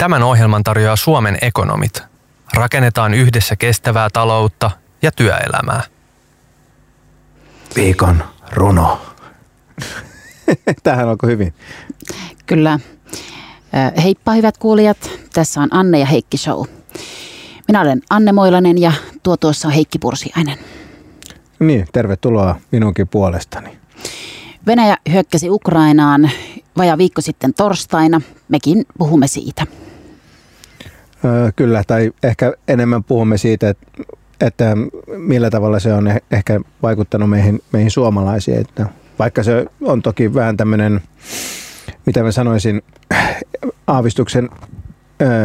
Tämän ohjelman tarjoaa Suomen ekonomit. Rakennetaan yhdessä kestävää taloutta ja työelämää. Viikon runo. Tähän onko hyvin? Kyllä. Heippa hyvät kuulijat, tässä on Anne ja Heikki Show. Minä olen Anne Moilanen ja tuo tuossa on Heikki Pursiainen. Niin, tervetuloa minunkin puolestani. Venäjä hyökkäsi Ukrainaan vaja viikko sitten torstaina. Mekin puhumme siitä. Kyllä, tai ehkä enemmän puhumme siitä, että, että millä tavalla se on ehkä vaikuttanut meihin, meihin suomalaisiin. Että vaikka se on toki vähän tämmöinen, mitä mä sanoisin, aavistuksen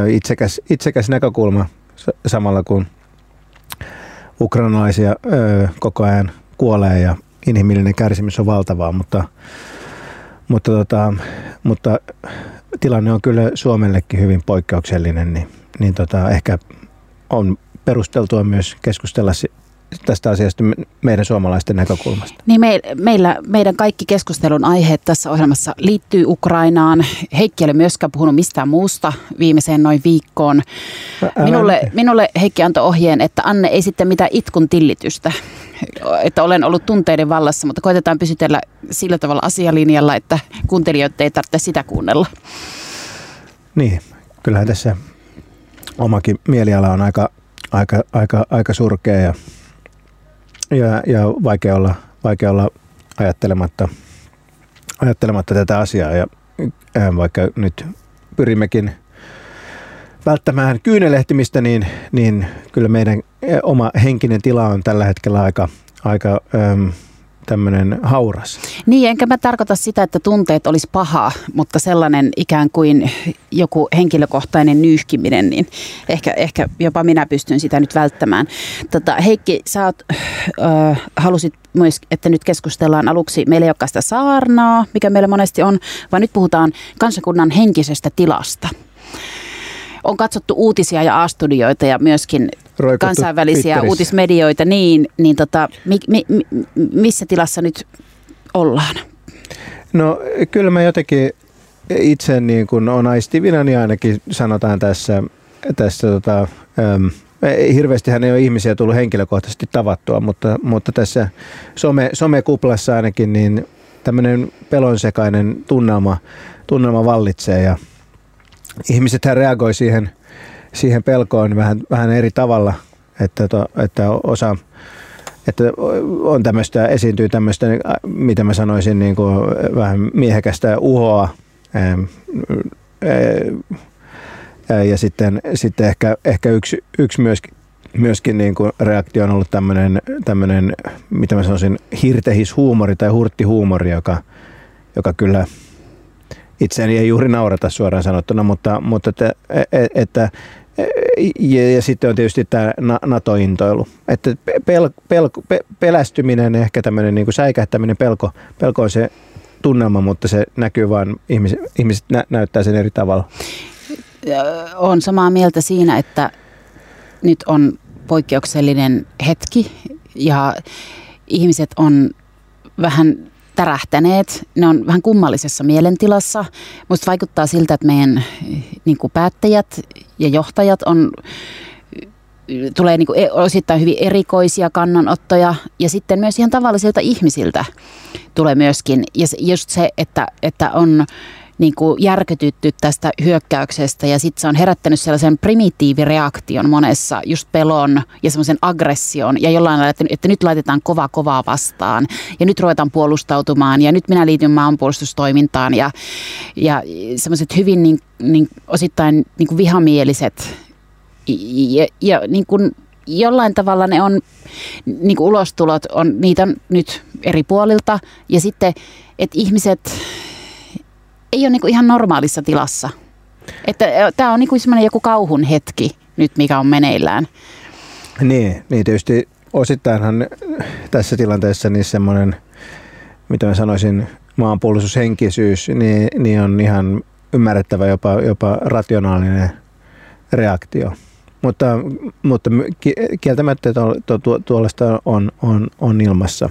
itsekäs, itsekäs näkökulma samalla kun ukrainalaisia koko ajan kuolee ja inhimillinen kärsimys on valtavaa, mutta, mutta, tota, mutta tilanne on kyllä Suomellekin hyvin poikkeuksellinen, niin, niin tota, ehkä on perusteltua myös keskustella tästä asiasta meidän suomalaisten näkökulmasta? Niin me, meillä, meidän kaikki keskustelun aiheet tässä ohjelmassa liittyy Ukrainaan. Heikki ei ole myöskään puhunut mistään muusta viimeiseen noin viikkoon. Minulle, minulle Heikki antoi ohjeen, että Anne ei sitten mitään itkun tillitystä. Että olen ollut tunteiden vallassa, mutta koitetaan pysytellä sillä tavalla asialinjalla, että kuuntelijoita ei tarvitse sitä kuunnella. Niin, kyllähän tässä omakin mieliala on aika, aika, aika, aika surkea ja ja, ja vaikea, olla, vaikea olla ajattelematta, ajattelematta tätä asiaa. Ja vaikka nyt pyrimmekin välttämään kyynelehtimistä, niin, niin kyllä meidän oma henkinen tila on tällä hetkellä aika, aika tämmöinen hauras. Niin, enkä mä tarkoita sitä, että tunteet olisi paha, mutta sellainen ikään kuin joku henkilökohtainen nyyhkiminen, niin ehkä, ehkä jopa minä pystyn sitä nyt välttämään. Tota, Heikki, sä oot, äh, halusit myös, että nyt keskustellaan aluksi, meillä ei olekaan sitä saarnaa, mikä meillä monesti on, vaan nyt puhutaan kansakunnan henkisestä tilasta on katsottu uutisia ja A-studioita ja myöskin Roikottu kansainvälisiä Twitterissä. uutismedioita, niin, niin tota, mi, mi, mi, missä tilassa nyt ollaan? No kyllä mä jotenkin itse niin kuin on aistivina, niin ainakin sanotaan tässä, tässä tota, äm, hirveästihän ei ole ihmisiä tullut henkilökohtaisesti tavattua, mutta, mutta tässä some, somekuplassa ainakin niin tämmöinen pelonsekainen tunnelma, tunnelma vallitsee ja ihmiset reagoi siihen, siihen pelkoon vähän, vähän eri tavalla, että, to, että osa että on tämmöistä, esiintyy tämmöistä, mitä mä sanoisin, niin kuin vähän miehekästä uhoa, ja sitten, sitten ehkä, ehkä yksi, yksi myöskin, myöskin niin kuin reaktio on ollut tämmöinen, tämmöinen, mitä mä sanoisin, hirtehishuumori tai hurttihuumori, joka, joka kyllä – itseäni ei juuri naurata suoraan sanottuna, mutta, mutta että, että ja, ja sitten on tietysti tämä NATO-intoilu. Että pel, pel, pe, pelästyminen, ehkä tämmöinen niin kuin säikähtäminen, pelko, pelko on se tunnelma, mutta se näkyy vaan, ihmiset, ihmiset nä, näyttää sen eri tavalla. Olen samaa mieltä siinä, että nyt on poikkeuksellinen hetki ja ihmiset on vähän tärähtäneet. Ne on vähän kummallisessa mielentilassa. Musta vaikuttaa siltä, että meidän niin kuin päättäjät ja johtajat on tulee niin kuin e, osittain hyvin erikoisia kannanottoja ja sitten myös ihan tavallisilta ihmisiltä tulee myöskin. Ja just se, että, että on niin kuin järkytytty tästä hyökkäyksestä. Ja sitten se on herättänyt sellaisen primitiivireaktion monessa, just pelon ja semmoisen aggression. Ja jollain lailla, että, että nyt laitetaan kova kovaa vastaan. Ja nyt ruvetaan puolustautumaan. Ja nyt minä liityn maanpuolustustoimintaan. Ja, ja semmoiset hyvin niin, niin, osittain niin kuin vihamieliset. Ja, ja niin kuin jollain tavalla ne on, niin kuin ulostulot on, niitä on nyt eri puolilta. Ja sitten, että ihmiset ei ole niinku ihan normaalissa tilassa. Että tämä on niinku semmoinen joku kauhun hetki nyt, mikä on meneillään. Niin, niin tietysti osittainhan tässä tilanteessa niin semmoinen, mitä mä sanoisin, maanpuolustushenkisyys, niin, niin on ihan ymmärrettävä, jopa, jopa rationaalinen reaktio. Mutta, mutta kieltämättä tuollaista on, on, on ilmassa.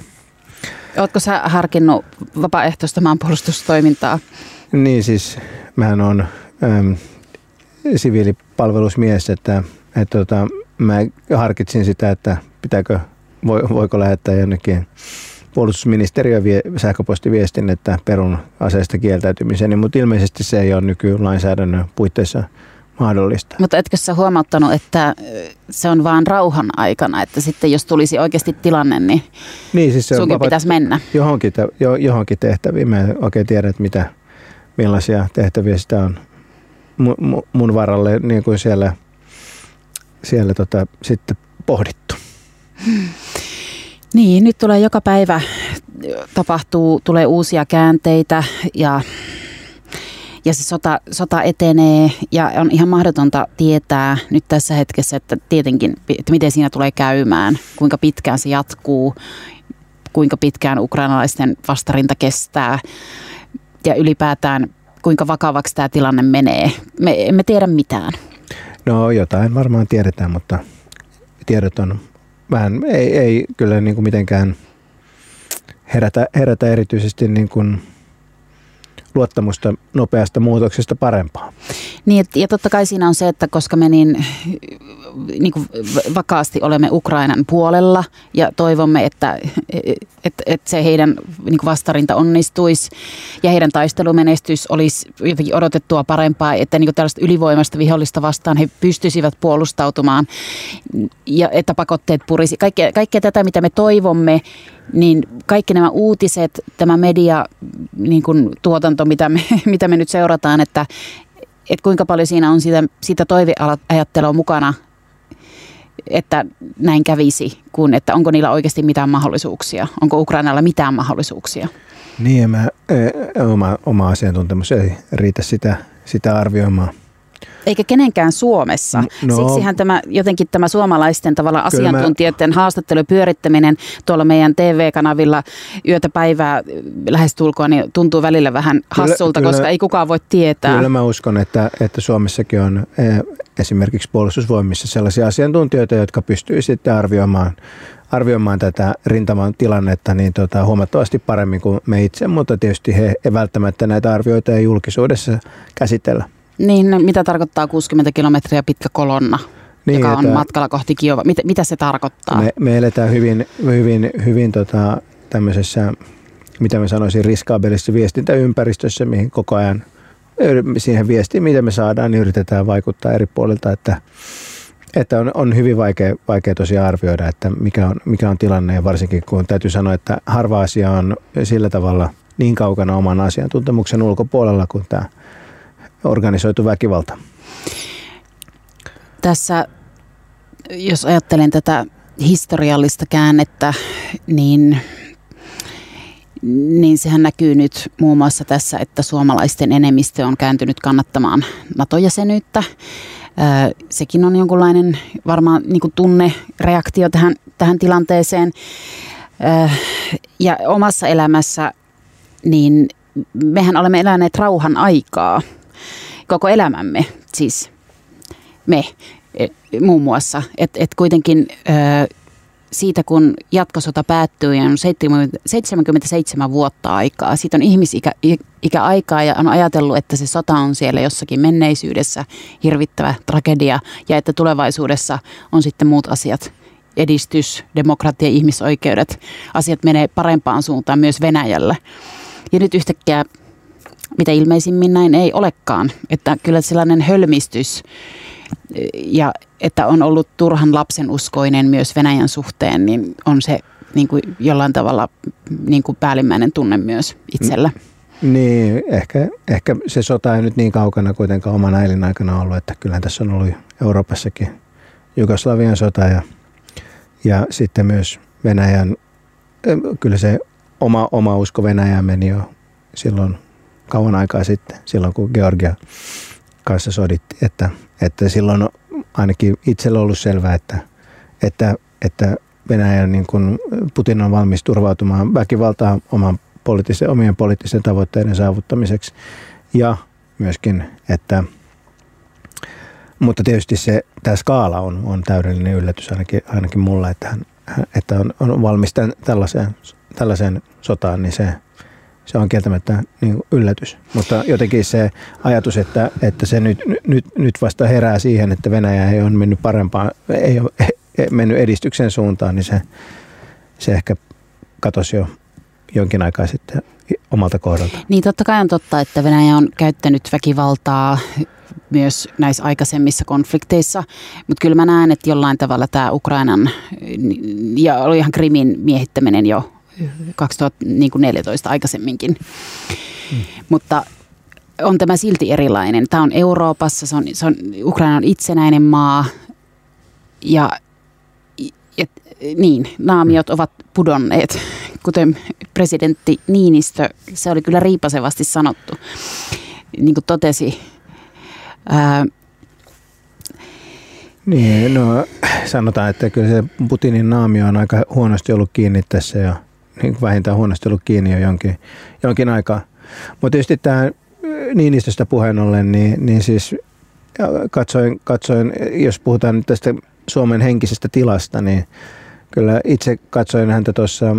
Oletko sä harkinnut vapaaehtoista maanpuolustustoimintaa? Niin siis, mähän on äm, siviilipalvelusmies, että, että tota, mä harkitsin sitä, että pitääkö, voiko lähettää jonnekin puolustusministeriö vie, sähköpostiviestin, että perun aseesta kieltäytymisen, mutta ilmeisesti se ei ole nykylainsäädännön puitteissa mahdollista. Mutta etkö sä huomauttanut, että se on vaan rauhan aikana, että sitten jos tulisi oikeasti tilanne, niin, niin siis se sunkin pitäisi mennä? Johonkin, johonkin tehtäviin. Mä en oikein tiedä, että mitä, millaisia tehtäviä sitä on mun varalle niin kuin siellä, siellä tota, sitten pohdittu. Niin, nyt tulee joka päivä tapahtuu, tulee uusia käänteitä ja ja se sota, sota etenee ja on ihan mahdotonta tietää nyt tässä hetkessä, että tietenkin, että miten siinä tulee käymään, kuinka pitkään se jatkuu, kuinka pitkään ukrainalaisten vastarinta kestää ja ylipäätään kuinka vakavaksi tämä tilanne menee. Me emme tiedä mitään. No jotain varmaan tiedetään, mutta tiedot on vähän, ei, ei kyllä niin kuin mitenkään herätä, herätä erityisesti niin kuin luottamusta nopeasta muutoksesta parempaan. Niin, ja totta kai siinä on se, että koska me niin, niin kuin vakaasti olemme Ukrainan puolella ja toivomme, että, että, että se heidän niin kuin vastarinta onnistuisi ja heidän taistelumenestys olisi jotenkin odotettua parempaa, että niin kuin tällaista ylivoimasta vihollista vastaan he pystyisivät puolustautumaan ja että pakotteet purisi. Kaikkea, kaikkea tätä, mitä me toivomme, niin kaikki nämä uutiset, tämä media niin kuin tuotanto, mitä me, mitä me nyt seurataan, että, että kuinka paljon siinä on sitä, sitä toiveajattelua mukana, että näin kävisi, kun että onko niillä oikeasti mitään mahdollisuuksia, onko Ukrainalla mitään mahdollisuuksia. Niin, mä, e, oma, oma asiantuntemus ei riitä sitä, sitä arvioimaan. Eikä kenenkään Suomessa. No, Siksihän tämä, jotenkin tämä suomalaisten tavalla asiantuntijoiden mä... haastattelu pyörittäminen tuolla meidän TV-kanavilla yötä päivää lähestulkoon, niin tuntuu välillä vähän hassulta, kyllä, koska kyllä, ei kukaan voi tietää. Kyllä mä uskon, että, että Suomessakin on eh, esimerkiksi puolustusvoimissa sellaisia asiantuntijoita, jotka pystyy sitten arvioimaan arvioimaan tätä rintaman tilannetta niin tota, huomattavasti paremmin kuin me itse, mutta tietysti he ei välttämättä näitä arvioita ei julkisuudessa käsitellä. Niin, no, mitä tarkoittaa 60 kilometriä pitkä kolonna? niin, joka on matkalla kohti Kiova. Mitä, mitä se tarkoittaa? Me, me eletään hyvin, hyvin, hyvin tota, tämmöisessä, mitä mä sanoisin, riskaabelissa viestintäympäristössä, mihin koko ajan siihen viestiin, mitä me saadaan, niin yritetään vaikuttaa eri puolilta, että, että on, on hyvin vaikea, vaikea tosiaan arvioida, että mikä on, mikä on tilanne ja varsinkin kun täytyy sanoa, että harva asia on sillä tavalla niin kaukana oman asiantuntemuksen ulkopuolella kuin tämä organisoitu väkivalta. Tässä, jos ajattelen tätä historiallista käännettä, niin, niin sehän näkyy nyt muun muassa tässä, että suomalaisten enemmistö on kääntynyt kannattamaan NATO-jäsenyyttä. Sekin on jonkunlainen varmaan niin kuin tunnereaktio tähän, tähän tilanteeseen. Ja omassa elämässä, niin mehän olemme eläneet rauhan aikaa – koko elämämme, siis me e, muun muassa. Että et kuitenkin siitä, kun jatkosota päättyy ja on 77 vuotta aikaa, siitä on ihmisikä ikä aikaa ja on ajatellut, että se sota on siellä jossakin menneisyydessä. Hirvittävä tragedia. Ja että tulevaisuudessa on sitten muut asiat, edistys, demokratia, ihmisoikeudet, asiat menee parempaan suuntaan myös Venäjällä. Ja nyt yhtäkkiä mitä ilmeisimmin näin ei olekaan. Että kyllä sellainen hölmistys ja että on ollut turhan lapsenuskoinen myös Venäjän suhteen, niin on se niin kuin jollain tavalla niin kuin päällimmäinen tunne myös itsellä. Niin, ehkä, ehkä se sota ei nyt niin kaukana kuitenkaan oman äilin aikana ollut, että kyllähän tässä on ollut Euroopassakin Jugoslavian sota ja, ja sitten myös Venäjän, kyllä se oma, oma usko Venäjään meni jo silloin kauan aikaa sitten, silloin kun Georgia kanssa soditti, että, että silloin ainakin itsellä ollut selvää, että, että, että Venäjän niin kuin Putin on valmis turvautumaan väkivaltaan oman poliittisen, omien poliittisen tavoitteiden saavuttamiseksi. Ja myöskin, että mutta tietysti se, tämä skaala on, on täydellinen yllätys ainakin, ainakin mulle, että, hän, että on, on valmis tällaiseen, tällaiseen sotaan, niin se, se on kieltämättä niin yllätys. Mutta jotenkin se ajatus, että, että se nyt, nyt, nyt vasta herää siihen, että Venäjä ei ole mennyt parempaan, ei ole mennyt edistyksen suuntaan, niin se, se ehkä katosi jo jonkin aikaa sitten omalta kohdalta. Niin totta kai on totta, että Venäjä on käyttänyt väkivaltaa myös näissä aikaisemmissa konflikteissa, mutta kyllä mä näen, että jollain tavalla tämä Ukrainan ja oli ihan Krimin miehittäminen jo 2014 aikaisemminkin. Hmm. Mutta on tämä silti erilainen. Tämä on Euroopassa, se on, se on, Ukraina on itsenäinen maa ja, ja niin, naamiot ovat pudonneet, kuten presidentti Niinistö, se oli kyllä riipasevasti sanottu, niin kuin totesi. Ää, niin, no sanotaan, että kyllä se Putinin naamio on aika huonosti ollut kiinni tässä ja niin vähintään huonosti ollut kiinni jo jonkin, jonkin aikaa. Mutta tietysti tämä Niinistöstä puheen ollen, niin, niin siis katsoin, katsoin, jos puhutaan nyt tästä Suomen henkisestä tilasta, niin kyllä itse katsoin häntä tuossa,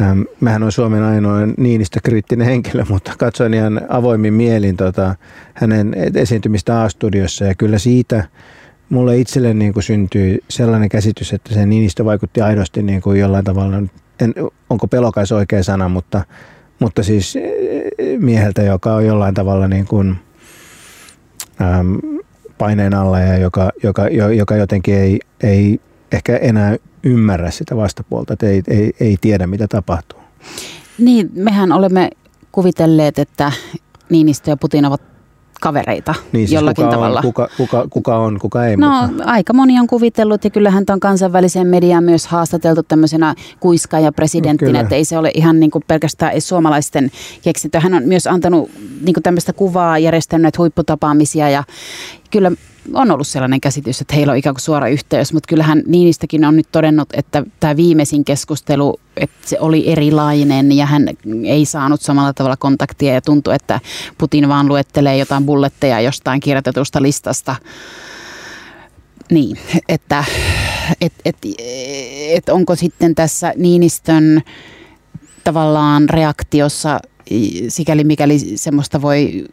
ähm, mähän on Suomen ainoa Niinistä kriittinen henkilö, mutta katsoin ihan avoimin mielin tota, hänen esiintymistä A-studiossa ja kyllä siitä mulle itselle niin kuin syntyi sellainen käsitys, että se Niinistö vaikutti aidosti niin kuin jollain tavalla, en, onko pelokas oikea sana, mutta, mutta siis eh, mieheltä, joka on jollain tavalla niin kuin, äm, paineen alla ja joka, joka, joka jotenkin ei, ei ehkä enää ymmärrä sitä vastapuolta, että ei, ei, ei tiedä mitä tapahtuu. Niin, mehän olemme kuvitelleet, että Niinistö ja Putin ovat kavereita niin, siis jollakin kuka tavalla. On, kuka, kuka, kuka on, kuka ei. No mutta... aika moni on kuvitellut ja kyllähän on kansainväliseen mediaan myös haastateltu tämmöisenä kuiskaaja presidenttinä, no, että ei se ole ihan niin kuin pelkästään ei suomalaisten keksintö. Hän on myös antanut niin kuin tämmöistä kuvaa, järjestänyt huipputapaamisia ja kyllä on ollut sellainen käsitys, että heillä on ikään kuin suora yhteys, mutta kyllähän Niinistäkin on nyt todennut, että tämä viimeisin keskustelu, että se oli erilainen ja hän ei saanut samalla tavalla kontaktia ja tuntui, että Putin vaan luettelee jotain bulletteja jostain kirjoitetusta listasta. Niin, että et, et, et onko sitten tässä Niinistön tavallaan reaktiossa sikäli mikäli semmoista voi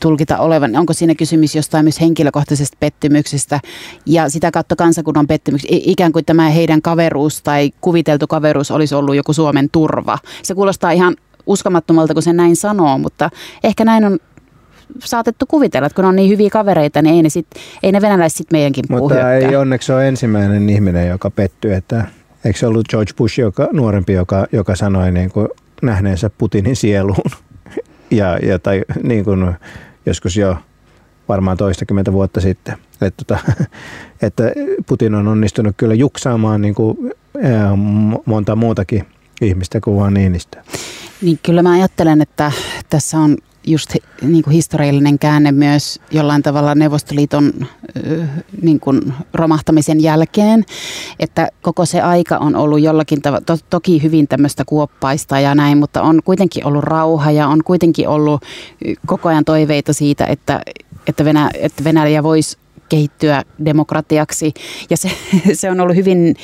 tulkita olevan. Onko siinä kysymys jostain myös henkilökohtaisesta pettymyksestä ja sitä kautta kansakunnan pettymyksestä. Ikään kuin tämä heidän kaveruus tai kuviteltu kaveruus olisi ollut joku Suomen turva. Se kuulostaa ihan uskomattomalta, kun se näin sanoo, mutta ehkä näin on saatettu kuvitella, että kun on niin hyviä kavereita, niin ei ne, sit, ei ne venäläiset sitten meidänkin Mutta ei onneksi ole ensimmäinen ihminen, joka pettyy, että eikö se ollut George Bush, joka, nuorempi, joka, joka sanoi niin kuin nähneensä Putinin sieluun? Ja, ja tai niin kuin joskus jo varmaan toistakymmentä vuotta sitten. Että, tota, että Putin on onnistunut kyllä juksaamaan niin kuin, monta muutakin ihmistä kuin vaan. Niin kyllä mä ajattelen, että tässä on just niin kuin historiallinen käänne myös jollain tavalla Neuvostoliiton niin kuin romahtamisen jälkeen, että koko se aika on ollut jollakin tavalla, to, toki hyvin tämmöistä kuoppaista ja näin, mutta on kuitenkin ollut rauha ja on kuitenkin ollut koko ajan toiveita siitä, että, että, Venä, että Venäjä voisi kehittyä demokratiaksi. Ja se, se on ollut hyvin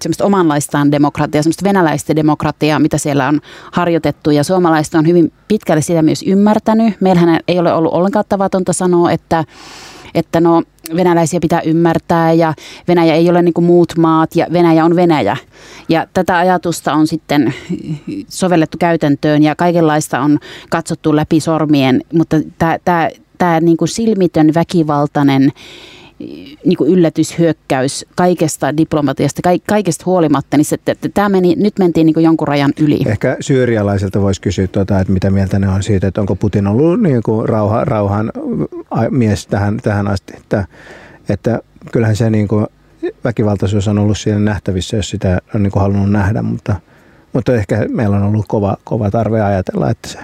semmoista omanlaistaan demokratiaa, semmoista venäläistä demokratiaa, mitä siellä on harjoitettu. Ja suomalaiset on hyvin pitkälle sitä myös ymmärtänyt. Meillähän ei ole ollut ollenkaan tavatonta sanoa, että että no venäläisiä pitää ymmärtää ja Venäjä ei ole niin kuin muut maat ja Venäjä on Venäjä. Ja tätä ajatusta on sitten sovellettu käytäntöön ja kaikenlaista on katsottu läpi sormien, mutta tämä, tämä, tämä niin kuin silmitön väkivaltainen niin kuin yllätyshyökkäys kaikesta diplomatiasta, kaikesta huolimatta, niin se, että tämä meni, nyt mentiin niin kuin jonkun rajan yli. Ehkä syyrialaiselta voisi kysyä, tuota, että mitä mieltä ne on siitä, että onko Putin ollut niin kuin rauha, rauhan mies tähän, tähän asti, että, että kyllähän se niin kuin väkivaltaisuus on ollut siellä nähtävissä, jos sitä on niin kuin halunnut nähdä, mutta, mutta ehkä meillä on ollut kova, kova tarve ajatella, että se,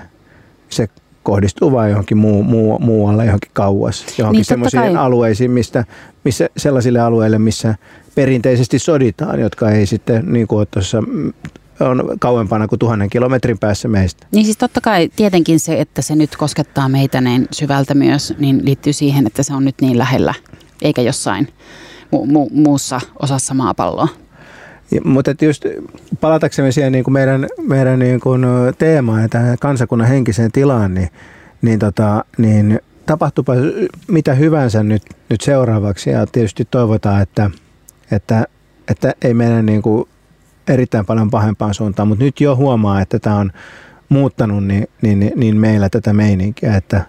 se kohdistuu vain johonkin muu, muu, muualle, johonkin kauas, johonkin niin, semmoisiin alueisiin, mistä, missä, sellaisille alueille, missä perinteisesti soditaan, jotka ei sitten, niin kuin tuossa mm, on kauempana kuin tuhannen kilometrin päässä meistä. Niin siis totta kai tietenkin se, että se nyt koskettaa meitä niin syvältä myös, niin liittyy siihen, että se on nyt niin lähellä, eikä jossain mu- mu- muussa osassa maapalloa. Mutta että just palataksemme siihen niin kuin meidän, meidän niin kuin teemaan ja tähän kansakunnan henkiseen tilaan, niin, niin, tota, niin tapahtupa mitä hyvänsä nyt, nyt seuraavaksi ja tietysti toivotaan, että, että, että ei mene niin kuin erittäin paljon pahempaan suuntaan, mutta nyt jo huomaa, että tämä on muuttanut niin, niin, niin meillä tätä meininkiä, että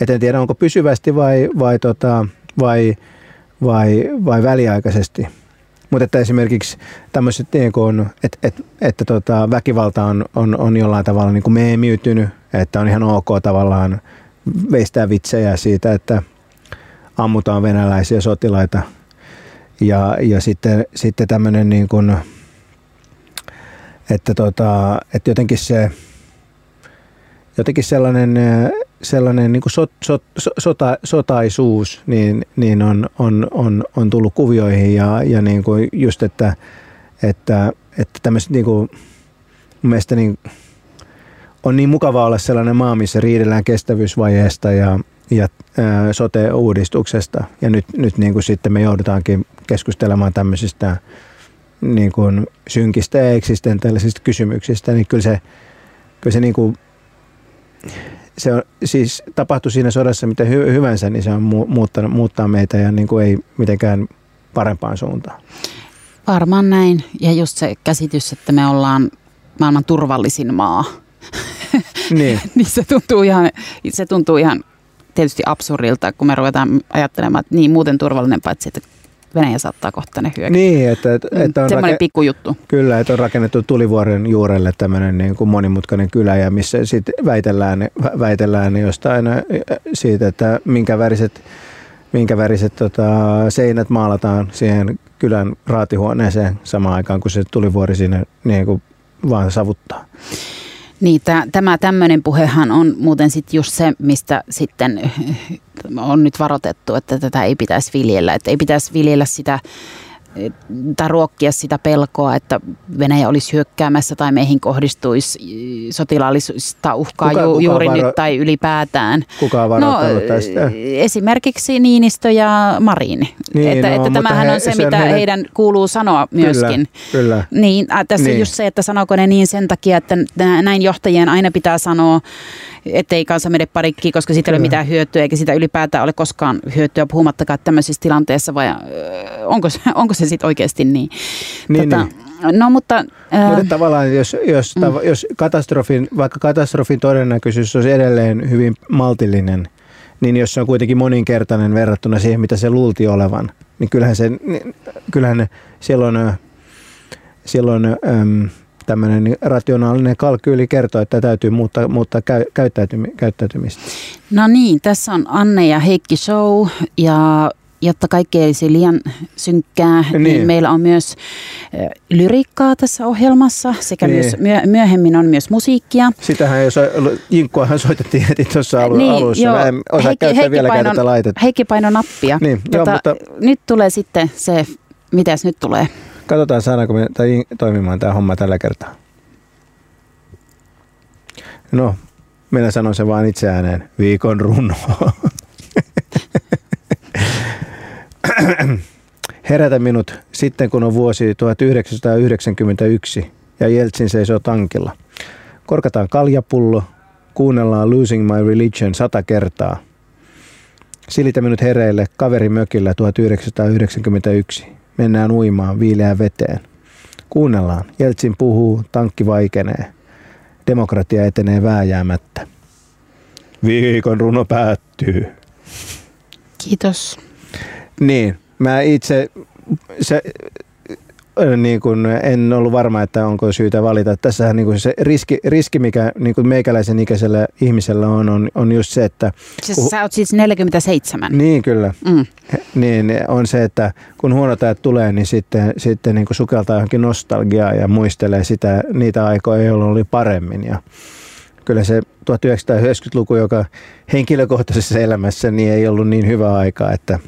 et en tiedä onko pysyvästi vai, vai, tota, vai, vai, vai väliaikaisesti. Mutta että esimerkiksi tämmöiset, niin kuin, että, että, että tota, väkivalta on, on, on jollain tavalla niin kuin meemiytynyt, että on ihan ok tavallaan veistää vitsejä siitä, että ammutaan venäläisiä sotilaita. Ja, ja sitten, sitten tämmöinen niin kuin, että, tota, että jotenkin se jotenkin sellainen, sellainen niin kuin sot, sot, sota, sotaisuus niin, niin on, on, on, on, tullut kuvioihin ja, ja niin kuin just, että, että, että tämmöiset niin kuin, mun mielestä niin, on niin mukava olla sellainen maa, missä riidellään kestävyysvajeesta ja, ja ää, sote-uudistuksesta. Ja nyt, nyt niin kuin sitten me joudutaankin keskustelemaan tämmöisistä niin kuin synkistä ja eksistentiaalisista kysymyksistä, niin kyllä se, kyllä se, niin kuin, se on, siis tapahtui siinä sodassa mitä hy, hyvänsä, niin se on muuttanut, muuttaa meitä ja niin kuin ei mitenkään parempaan suuntaan. Varmaan näin. Ja just se käsitys, että me ollaan maailman turvallisin maa. Niin. niin se tuntuu ihan, se tuntuu ihan tietysti absurdilta, kun me ruvetaan ajattelemaan, että niin muuten turvallinen paitsi, että Venäjä saattaa kohta ne hyökätä. Niin, että, että, mm, että on Semmoinen rake- pikkujuttu. Kyllä, että on rakennettu tulivuoren juurelle tämmöinen niin kuin monimutkainen kylä ja missä sitten väitellään, väitellään jostain siitä, että minkä väriset, minkä väriset tota, seinät maalataan siihen kylän raatihuoneeseen samaan aikaan, kun se tulivuori sinne niin kuin vaan savuttaa. Niin, tämä tämmöinen puhehan on muuten sitten just se, mistä sitten on nyt varoitettu, että tätä ei pitäisi viljellä. Että ei pitäisi viljellä sitä tai ruokkia sitä pelkoa, että Venäjä olisi hyökkäämässä tai meihin kohdistuisi sotilaallista uhkaa kuka, ju, kuka juuri varo... nyt tai ylipäätään. Kuka on no, tästä? Esimerkiksi Niinistö ja Marin. Niin, että, no, että tämähän he, on se, mitä heidän... heidän kuuluu sanoa myöskin. Kyllä, kyllä. Niin, tässä niin. just se, että sanooko ne niin sen takia, että näin johtajien aina pitää sanoa, ettei kansa mene parikkiin, koska siitä ei ole mitään hyötyä, eikä sitä ylipäätään ole koskaan hyötyä, puhumattakaan tämmöisissä tilanteissa, vai onko se, onko se sitten oikeasti niin? niin, tota, niin. No mutta... Ää... Mutta tavallaan jos, jos, mm. tav- jos katastrofin, vaikka katastrofin todennäköisyys olisi edelleen hyvin maltillinen, niin jos se on kuitenkin moninkertainen verrattuna siihen, mitä se luulti olevan, niin kyllähän, se, niin, kyllähän silloin, silloin äm, tämmöinen rationaalinen kalkyyli kertoo, että täytyy muuttaa, muuttaa käy, käyttäytymistä. No niin, tässä on Anne ja Heikki Show ja jotta kaikki ei olisi liian synkkää, niin, niin meillä on myös lyriikkaa tässä ohjelmassa sekä niin. myös myö- myöhemmin on myös musiikkia. Sitähän jo so, Jinkkuahan soitettiin heti tuossa alu- niin, alussa. Joo. Mä en osaa Heikki, käyttää Heikki vielä painon, tätä laitetta. Heikki paino nappia. Niin, tota, joo, mutta... Nyt tulee sitten se, mitäs nyt tulee? Katsotaan saadaanko me tai toimimaan tämä homma tällä kertaa. No, minä sanon sen vaan itse ääneen. Viikon runo. Herätä minut sitten, kun on vuosi 1991 ja Jeltsin seisoo tankilla. Korkataan kaljapullo, kuunnellaan Losing My Religion sata kertaa. Silitä minut hereille kaverimökillä 1991. Mennään uimaan viileään veteen. Kuunnellaan. Jeltsin puhuu, tankki vaikenee. Demokratia etenee vääjäämättä. Viikon runo päättyy. Kiitos. Niin, mä itse se, niin kuin, en ollut varma, että onko syytä valita. Tässähän niin kuin se riski, riski mikä niin kuin meikäläisen ikäisellä ihmisellä on, on, on just se, että... Siis sä oot siis 47. Niin, kyllä. Mm. Niin, on se, että kun huonot ajat tulee, niin sitten, sitten niin kuin sukeltaa johonkin nostalgiaa ja muistelee sitä, niitä aikoja, jolloin oli paremmin. Ja kyllä se 1990-luku, joka henkilökohtaisessa elämässä niin ei ollut niin hyvä aika, että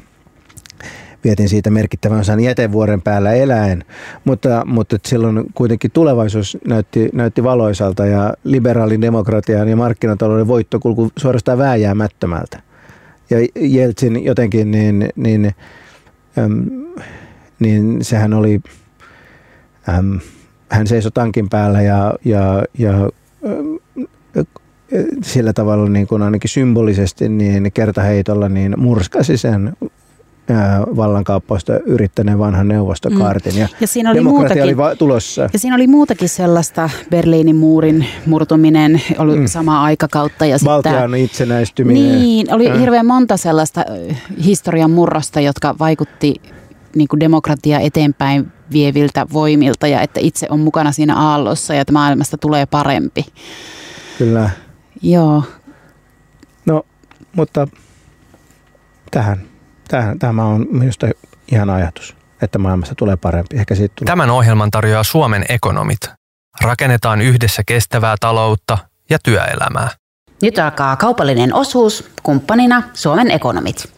vietin siitä merkittävän osan jätevuoren päällä eläen, mutta, mutta silloin kuitenkin tulevaisuus näytti, näytti valoisalta ja liberaalin demokratian ja markkinatalouden voittokulku suorastaan vääjäämättömältä. Ja Jeltsin jotenkin, niin, niin, äm, niin sehän oli äm, hän seisoi tankin päällä ja, ja, ja äh, sillä tavalla niin kuin ainakin symbolisesti niin kertaheitolla niin murskasi sen vallankaappausta yrittäneen vanhan neuvostokaartin. Ja, ja siinä oli demokratia muutakin, oli tulossa. Ja siinä oli muutakin sellaista Berliinin muurin murtuminen, oli mm. sama aikakautta. Ja Valtian sitten, itsenäistyminen. Niin, oli äh. hirveän monta sellaista historian murrosta, jotka vaikutti niin kuin demokratia eteenpäin vieviltä voimilta ja että itse on mukana siinä aallossa ja että maailmasta tulee parempi. Kyllä. Joo. No, mutta tähän Tämä, tämä on minusta ihan ajatus, että maailmassa tulee parempi. Ehkä siitä tulee. Tämän ohjelman tarjoaa Suomen ekonomit. Rakennetaan yhdessä kestävää taloutta ja työelämää. Nyt alkaa kaupallinen osuus, kumppanina Suomen ekonomit.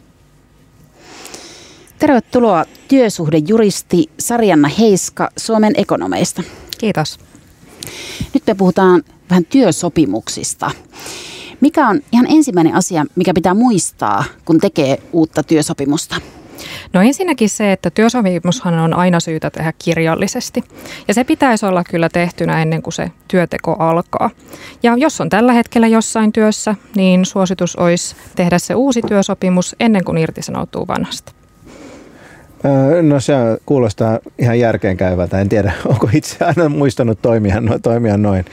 Tervetuloa työsuhdejuristi Sarjanna Heiska Suomen ekonomeista. Kiitos. Nyt me puhutaan vähän työsopimuksista. Mikä on ihan ensimmäinen asia, mikä pitää muistaa, kun tekee uutta työsopimusta? No ensinnäkin se, että työsopimushan on aina syytä tehdä kirjallisesti. Ja se pitäisi olla kyllä tehtynä ennen kuin se työteko alkaa. Ja jos on tällä hetkellä jossain työssä, niin suositus olisi tehdä se uusi työsopimus ennen kuin irtisanoutuu vanhasta. No se kuulostaa ihan järkeenkäyvältä. En tiedä, onko itse aina muistanut toimia, no, toimia noin.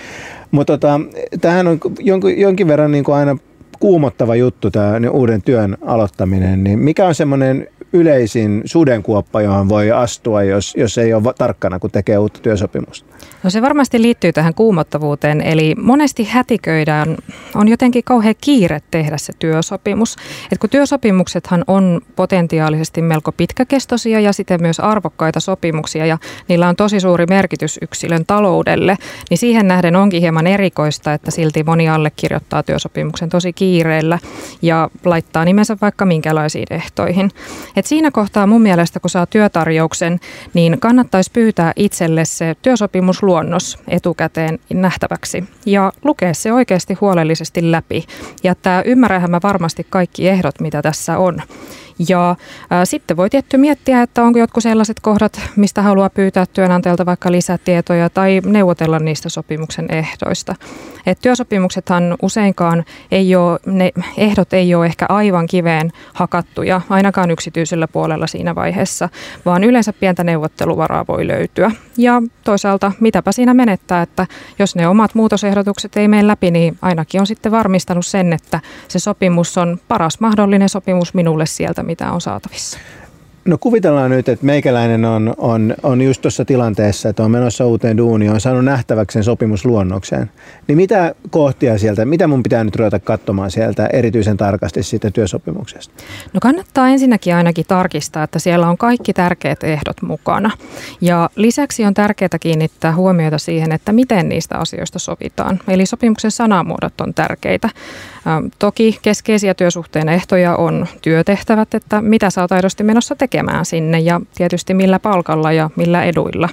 Mutta tota, tämähän on jonkin, jonkin verran niin kuin aina kuumottava juttu tämä uuden työn aloittaminen. Niin mikä on semmoinen yleisin sudenkuoppa, johon voi astua, jos, jos ei ole tarkkana, kun tekee uutta työsopimusta? No se varmasti liittyy tähän kuumottavuuteen, eli monesti hätiköidään, on jotenkin kauhean kiire tehdä se työsopimus. Et kun työsopimuksethan on potentiaalisesti melko pitkäkestoisia ja sitten myös arvokkaita sopimuksia ja niillä on tosi suuri merkitys yksilön taloudelle, niin siihen nähden onkin hieman erikoista, että silti moni allekirjoittaa työsopimuksen tosi kiireellä ja laittaa nimensä vaikka minkälaisiin ehtoihin. Et siinä kohtaa mun mielestä, kun saa työtarjouksen, niin kannattaisi pyytää itselle se työsopimusluonnos etukäteen nähtäväksi ja lukea se oikeasti huolellisesti läpi. Ja tämä ymmärrähän mä varmasti kaikki ehdot, mitä tässä on. Ja ää, sitten voi tietty miettiä, että onko jotkut sellaiset kohdat, mistä haluaa pyytää työnantajalta vaikka lisätietoja tai neuvotella niistä sopimuksen ehdoista. Et työsopimuksethan useinkaan ei ole, ne ehdot ei ole ehkä aivan kiveen hakattuja, ainakaan yksityisellä puolella siinä vaiheessa, vaan yleensä pientä neuvotteluvaraa voi löytyä. Ja toisaalta mitäpä siinä menettää, että jos ne omat muutosehdotukset ei mene läpi, niin ainakin on sitten varmistanut sen, että se sopimus on paras mahdollinen sopimus minulle sieltä, mitä on saatavissa. No kuvitellaan nyt, että meikäläinen on, on, on just tuossa tilanteessa, että on menossa uuteen duuniin, on saanut nähtäväksi sen sopimusluonnokseen. Niin mitä kohtia sieltä, mitä mun pitää nyt ruveta katsomaan sieltä erityisen tarkasti siitä työsopimuksesta? No kannattaa ensinnäkin ainakin tarkistaa, että siellä on kaikki tärkeät ehdot mukana. Ja lisäksi on tärkeää kiinnittää huomiota siihen, että miten niistä asioista sovitaan. Eli sopimuksen sanamuodot on tärkeitä. Toki keskeisiä työsuhteen ehtoja on työtehtävät, että mitä sä oot aidosti menossa tekemään sinne ja tietysti millä palkalla ja millä eduilla.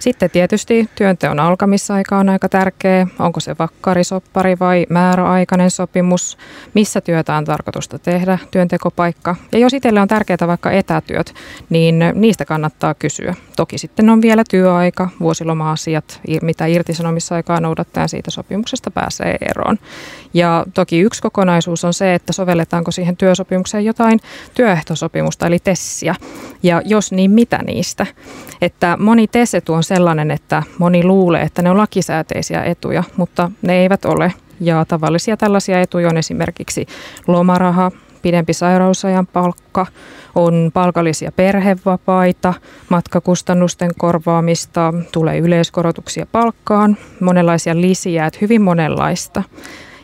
Sitten tietysti työnteon alkamisaika on aika tärkeä. Onko se vakkarisoppari vai määräaikainen sopimus? Missä työtä on tarkoitusta tehdä, työntekopaikka? Ja jos itselle on tärkeää vaikka etätyöt, niin niistä kannattaa kysyä. Toki sitten on vielä työaika, vuosiloma-asiat, mitä irtisanomisaikaa noudattaen siitä sopimuksesta pääsee eroon. Ja toki yksi kokonaisuus on se, että sovelletaanko siihen työsopimukseen jotain työehtosopimusta eli tessiä. Ja jos niin, mitä niistä? Että moni TESETU on sellainen, että moni luulee, että ne on lakisääteisiä etuja, mutta ne eivät ole. Ja tavallisia tällaisia etuja on esimerkiksi lomaraha, pidempi sairausajan palkka, on palkallisia perhevapaita, matkakustannusten korvaamista, tulee yleiskorotuksia palkkaan, monenlaisia lisiä, että hyvin monenlaista.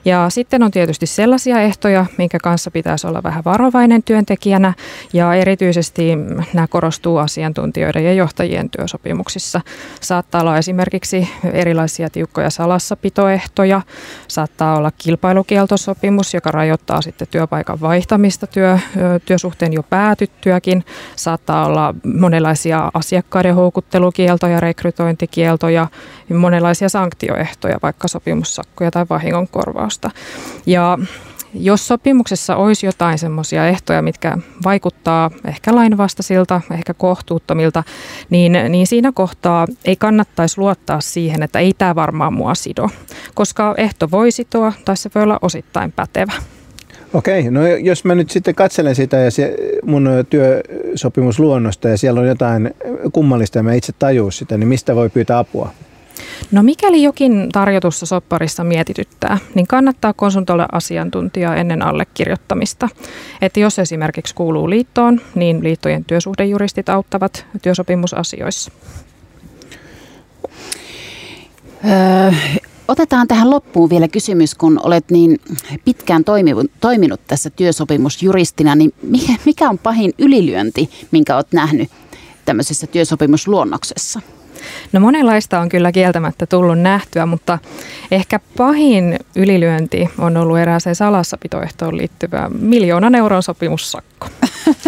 Ja sitten on tietysti sellaisia ehtoja, minkä kanssa pitäisi olla vähän varovainen työntekijänä. Ja erityisesti nämä korostuu asiantuntijoiden ja johtajien työsopimuksissa. Saattaa olla esimerkiksi erilaisia tiukkoja salassapitoehtoja, saattaa olla kilpailukieltosopimus, joka rajoittaa sitten työpaikan vaihtamista työ, työsuhteen jo päätyttyäkin, saattaa olla monenlaisia asiakkaiden houkuttelukieltoja, rekrytointikieltoja, monenlaisia sanktioehtoja, vaikka sopimussakkoja tai vahingonkorvaus vastausta. Ja jos sopimuksessa olisi jotain semmoisia ehtoja, mitkä vaikuttaa ehkä lainvastaisilta, ehkä kohtuuttomilta, niin, niin siinä kohtaa ei kannattaisi luottaa siihen, että ei tämä varmaan mua sido, koska ehto voi sitoa tai se voi olla osittain pätevä. Okei, no jos mä nyt sitten katselen sitä ja se mun työsopimusluonnosta ja siellä on jotain kummallista ja mä itse tajuu sitä, niin mistä voi pyytää apua? No mikäli jokin tarjotussa sopparissa mietityttää, niin kannattaa konsultoida asiantuntijaa ennen allekirjoittamista. Että jos esimerkiksi kuuluu liittoon, niin liittojen työsuhdejuristit auttavat työsopimusasioissa. Öö, otetaan tähän loppuun vielä kysymys, kun olet niin pitkään toiminut, tässä työsopimusjuristina, niin mikä, mikä on pahin ylilyönti, minkä olet nähnyt tämmöisessä työsopimusluonnoksessa? No monenlaista on kyllä kieltämättä tullut nähtyä, mutta ehkä pahin ylilyönti on ollut erääseen salassapitoehtoon liittyvä miljoonan euron sopimussakko.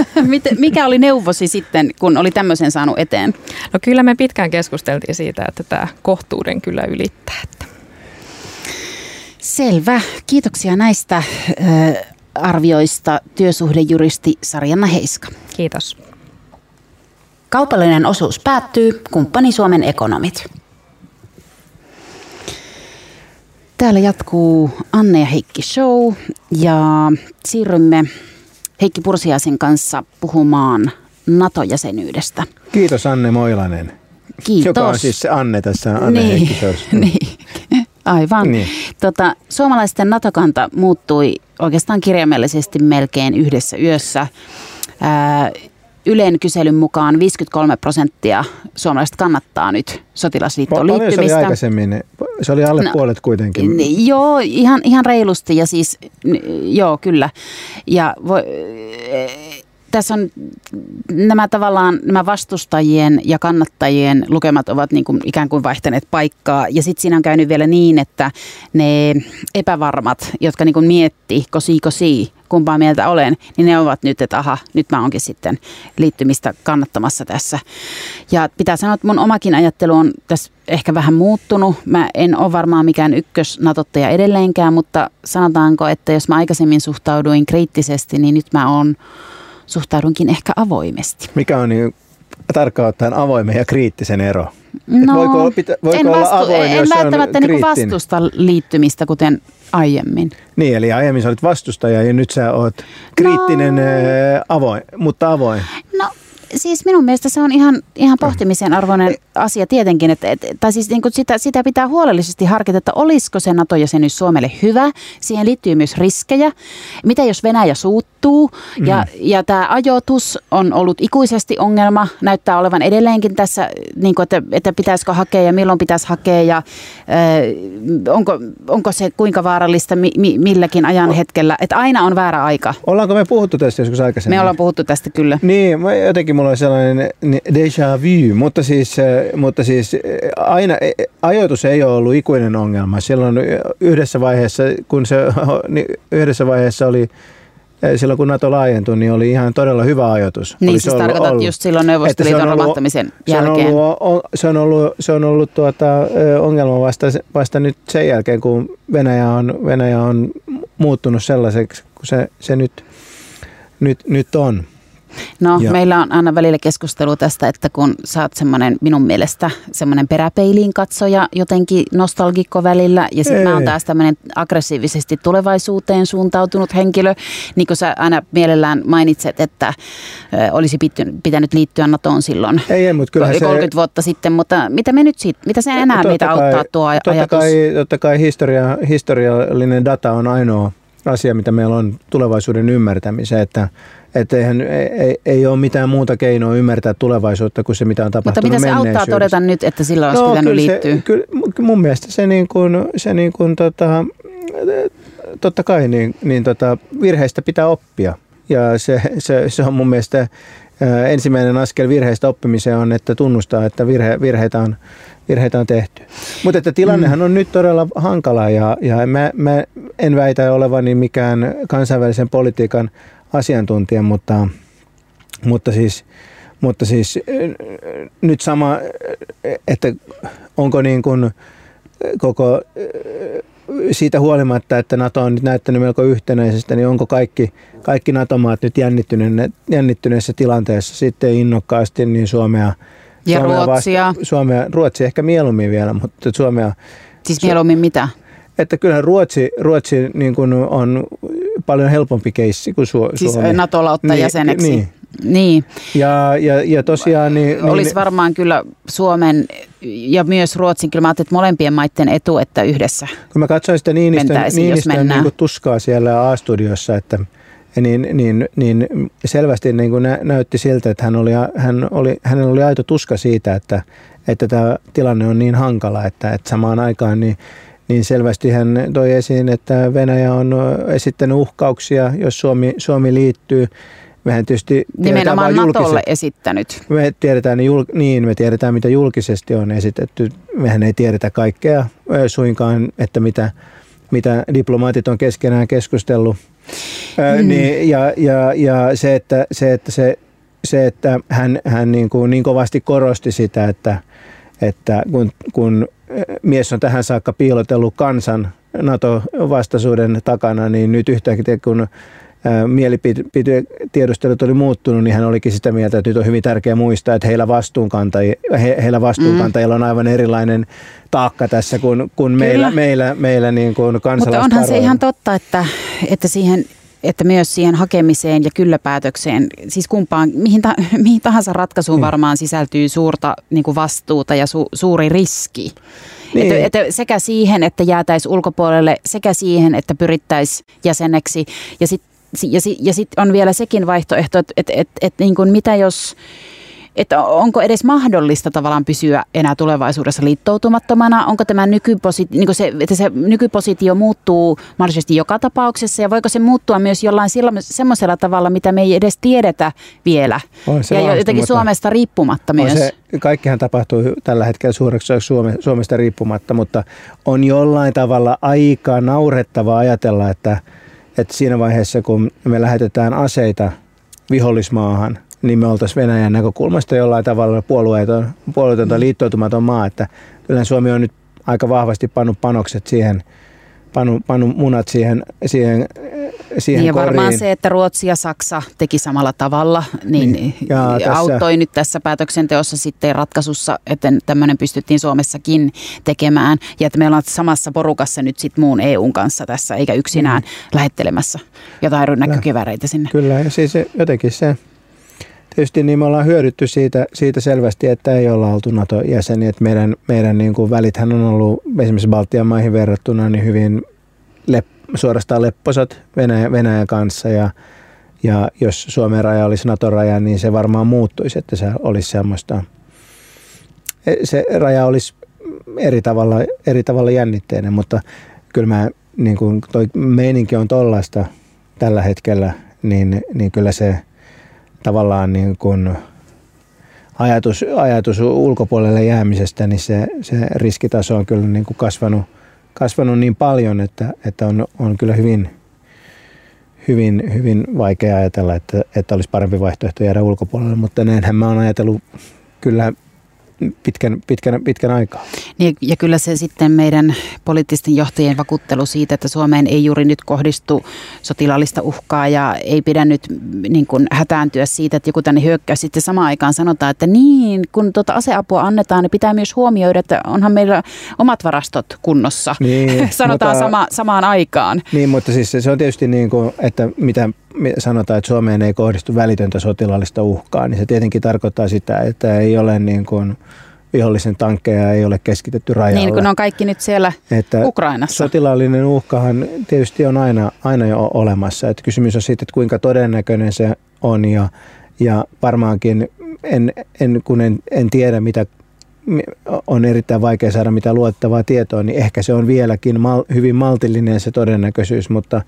Mikä oli neuvosi sitten, kun oli tämmöisen saanut eteen? No kyllä me pitkään keskusteltiin siitä, että tämä kohtuuden kyllä ylittää. Selvä. Kiitoksia näistä arvioista työsuhdejuristi Sarjanna Heiska. Kiitos. Kaupallinen osuus päättyy. Kumppani Suomen ekonomit. Täällä jatkuu Anne ja Heikki Show ja siirrymme Heikki Pursiaisen kanssa puhumaan NATO-jäsenyydestä. Kiitos Anne Moilanen. Kiitos. Joka on siis se Anne tässä Anne niin, Heikki. Niin. Aivan. Niin. Tota, suomalaisten NATO-kanta muuttui oikeastaan kirjaimellisesti melkein yhdessä yössä. Ää, Ylen kyselyn mukaan 53 prosenttia suomalaiset kannattaa nyt sotilasliittoon liittymistä. se oli aikaisemmin? Se oli alle no, puolet kuitenkin. Joo, ihan, ihan reilusti ja siis, joo kyllä. Ja voi, tässä on nämä tavallaan nämä vastustajien ja kannattajien lukemat ovat niin kuin ikään kuin vaihtaneet paikkaa. Ja sitten siinä on käynyt vielä niin, että ne epävarmat, jotka niin kuin mietti kosi kosi, kumpaa mieltä olen, niin ne ovat nyt, että aha, nyt mä onkin sitten liittymistä kannattamassa tässä. Ja pitää sanoa, että mun omakin ajattelu on tässä ehkä vähän muuttunut. Mä en ole varmaan mikään ykkösnatottaja edelleenkään, mutta sanotaanko, että jos mä aikaisemmin suhtauduin kriittisesti, niin nyt mä oon suhtaudunkin ehkä avoimesti. Mikä on niin tarkkaan ottaen avoimen ja kriittisen ero? No, voiko, pitä, voiko en, vastu, olla avoin, en välttämättä niin vastusta liittymistä, kuten aiemmin. Niin, eli aiemmin sä olit vastustaja ja nyt sä oot kriittinen, no, avoin, mutta avoin. No siis minun mielestä se on ihan, ihan pohtimisen arvoinen asia tietenkin, että, et, tai siis niin sitä, sitä pitää huolellisesti harkita, että olisiko se NATO-jäsenyys Suomelle hyvä. Siihen liittyy myös riskejä. Mitä jos Venäjä suuttuu ja, mm. ja tämä ajoitus on ollut ikuisesti ongelma, näyttää olevan edelleenkin tässä, niin kuin, että, että pitäisikö hakea ja milloin pitäisi hakea ja äh, onko, onko se kuinka vaarallista mi, mi, milläkin ajan hetkellä, että aina on väärä aika. Ollaanko me puhuttu tästä joskus aikaisemmin? Me ollaan puhuttu tästä kyllä. Niin, jotenkin mulla on sellainen déjà vu, mutta siis, mutta siis aina, ajoitus ei ole ollut ikuinen ongelma. Silloin yhdessä vaiheessa, kun se niin yhdessä vaiheessa oli silloin kun NATO laajentui, niin oli ihan todella hyvä ajoitus. Niin, siis tarkoitat ollut, just silloin Neuvostoliiton romahtamisen jälkeen. Se on ollut, se on ollut, se on ollut tuota, ongelma vasta, vasta nyt sen jälkeen, kun Venäjä on, Venäjä on muuttunut sellaiseksi, kun se, se nyt, nyt, nyt on. No, ja. meillä on aina välillä keskustelu tästä, että kun sä oot semmoinen minun mielestä semmoinen peräpeiliin katsoja jotenkin nostalgikko välillä ja sitten mä oon taas tämmöinen aggressiivisesti tulevaisuuteen suuntautunut henkilö, niin kuin sä aina mielellään mainitset, että ö, olisi pitänyt liittyä NATOon silloin ei, ei, mutta 30 se... vuotta sitten, mutta mitä me nyt siitä, mitä se enää meitä kai, auttaa tuo totta ajatus? Kai, totta kai historia, historiallinen data on ainoa asia, mitä meillä on tulevaisuuden ymmärtämiseen, että että eihän, ei, ei ole mitään muuta keinoa ymmärtää tulevaisuutta kuin se, mitä on tapahtunut Mutta mitä se auttaa todeta nyt, että sillä olisi no, pitänyt liittyä? Se, kyllä, mun mielestä se, niin kuin, se niin kuin, tota, totta kai niin, niin tota, virheistä pitää oppia. Ja se, se, se on mun mielestä ensimmäinen askel virheistä oppimiseen on, että tunnustaa, että virhe, virheitä, on, virheitä on tehty. Mutta että tilannehan mm. on nyt todella hankala ja, ja mä, mä en väitä olevani mikään kansainvälisen politiikan asiantuntija, mutta, mutta siis, mutta siis nyt sama, että onko niin kuin koko siitä huolimatta, että NATO on nyt näyttänyt melko yhtenäisestä, niin onko kaikki, kaikki NATO-maat nyt jännittyneessä tilanteessa sitten innokkaasti niin Suomea ja Suomea Ruotsia. Vasta, Suomea, Ruotsi ehkä mieluummin vielä, mutta Suomea... Siis mieluummin mitä? Että kyllähän Ruotsi, Ruotsi niin kuin on paljon helpompi keissi kuin Su- siis Suomi. NATO ottaa niin, jäseneksi. Niin. Niin. Ja, ja, ja tosiaan... Niin, Olisi niin, varmaan kyllä Suomen ja myös Ruotsin, kyllä mä että molempien maiden etu, että yhdessä Kun mä katsoin sitä Niinistön, Niinistön niin tuskaa siellä A-studiossa, että niin, niin, niin selvästi niin kuin nä, näytti siltä, että hän oli, hän oli, hänellä oli aito tuska siitä, että, että tämä tilanne on niin hankala, että, että samaan aikaan niin, niin selvästi hän toi esiin, että Venäjä on esittänyt uhkauksia, jos Suomi, Suomi liittyy Mehän tietysti Nimenomaan Natolle esittänyt. Me tiedetään, niin, me tiedetään, mitä julkisesti on esitetty. Mehän ei tiedetä kaikkea suinkaan, että mitä, mitä diplomaatit on keskenään keskustellut. Mm. Niin, ja, ja, ja se, että, se, että, se, se, että hän, hän niin, kuin niin kovasti korosti sitä, että, että kun, kun mies on tähän saakka piilotellut kansan NATO-vastaisuuden takana, niin nyt yhtäkkiä kun mielipidetiedustelut oli muuttunut, niin hän olikin sitä mieltä, että nyt on hyvin tärkeää muistaa, että heillä, vastuunkantajilla, he, heillä vastuunkantajilla mm. on aivan erilainen taakka tässä kuin, kuin meillä, meillä, meillä niin kuin Mutta onhan se ihan totta, että, että siihen että myös siihen hakemiseen ja kylläpäätökseen, siis kumpaan, mihin, ta, mihin tahansa ratkaisuun mm. varmaan sisältyy suurta niin kuin vastuuta ja su, suuri riski. Niin. Että, että sekä siihen, että jäätäisiin ulkopuolelle, sekä siihen, että pyrittäisiin jäseneksi. Ja sitten ja, si, ja sitten on vielä sekin vaihtoehto, että et, et, et, niin kuin mitä jos, että onko edes mahdollista tavallaan pysyä enää tulevaisuudessa liittoutumattomana? Onko tämä nykypositio, niin se, että se nykypositio muuttuu mahdollisesti joka tapauksessa ja voiko se muuttua myös jollain semmoisella tavalla, mitä me ei edes tiedetä vielä? On se ja jotenkin Suomesta riippumatta myös. se, kaikkihan tapahtuu tällä hetkellä suureksi Suome, Suomesta riippumatta, mutta on jollain tavalla aika naurettava ajatella, että – että siinä vaiheessa, kun me lähetetään aseita vihollismaahan, niin me oltaisiin Venäjän näkökulmasta jollain tavalla puolueeton, puolueetonta mm. liittoutumaton maa. Että kyllä Suomi on nyt aika vahvasti pannut panokset siihen, pannut, pannut munat siihen, siihen siihen niin ja koriin. varmaan se, että Ruotsi ja Saksa teki samalla tavalla, niin, niin. Ja auttoi tässä... nyt tässä päätöksenteossa sitten ratkaisussa, että tämmöinen pystyttiin Suomessakin tekemään. Ja että me ollaan samassa porukassa nyt sitten muun EUn kanssa tässä, eikä yksinään mm. lähettelemässä jotain rynnäkkökeväreitä sinne. Kyllä, ja siis jotenkin se, tietysti niin me ollaan hyödytty siitä, siitä selvästi, että ei olla oltu NATO-jäseniä. Että meidän, meidän niin kuin välithän on ollut esimerkiksi Baltian maihin verrattuna niin hyvin lep, suorastaan lepposat Venäjä, Venäjän kanssa ja, ja jos Suomen raja olisi NATO-raja, niin se varmaan muuttuisi, että se olisi semmoista, e, se raja olisi eri tavalla, eri tavalla jännitteinen, mutta kyllä mä, niin kuin toi meininki on tollaista tällä hetkellä, niin, niin kyllä se tavallaan niin kuin ajatus, ajatus ulkopuolelle jäämisestä, niin se, se riskitaso on kyllä niin kuin kasvanut – kasvanut niin paljon, että, että on, on kyllä hyvin, hyvin, hyvin vaikea ajatella, että, että olisi parempi vaihtoehto jäädä ulkopuolelle, mutta näinhän mä oon ajatellut kyllä pitkän, pitkän, pitkän aikaa. Niin, ja kyllä se sitten meidän poliittisten johtajien vakuuttelu siitä, että Suomeen ei juuri nyt kohdistu sotilaallista uhkaa ja ei pidä nyt niin kuin hätääntyä siitä, että joku tänne hyökkää. Sitten samaan aikaan sanotaan, että niin, kun tuota aseapua annetaan, niin pitää myös huomioida, että onhan meillä omat varastot kunnossa. Niin, sanotaan mutta, sama, samaan aikaan. Niin, mutta siis se on tietysti niin kuin, että mitä sanotaan, että Suomeen ei kohdistu välitöntä sotilaallista uhkaa, niin se tietenkin tarkoittaa sitä, että ei ole niin kuin vihollisen tankkeja ei ole keskitetty rajalle. Niin kun on kaikki nyt siellä että Ukrainassa. Sotilaallinen uhkahan tietysti on aina, aina jo olemassa. Että kysymys on siitä, että kuinka todennäköinen se on ja, ja varmaankin en, en, kun en, en tiedä mitä on erittäin vaikea saada mitä luottavaa tietoa, niin ehkä se on vieläkin mal, hyvin maltillinen se todennäköisyys, mutta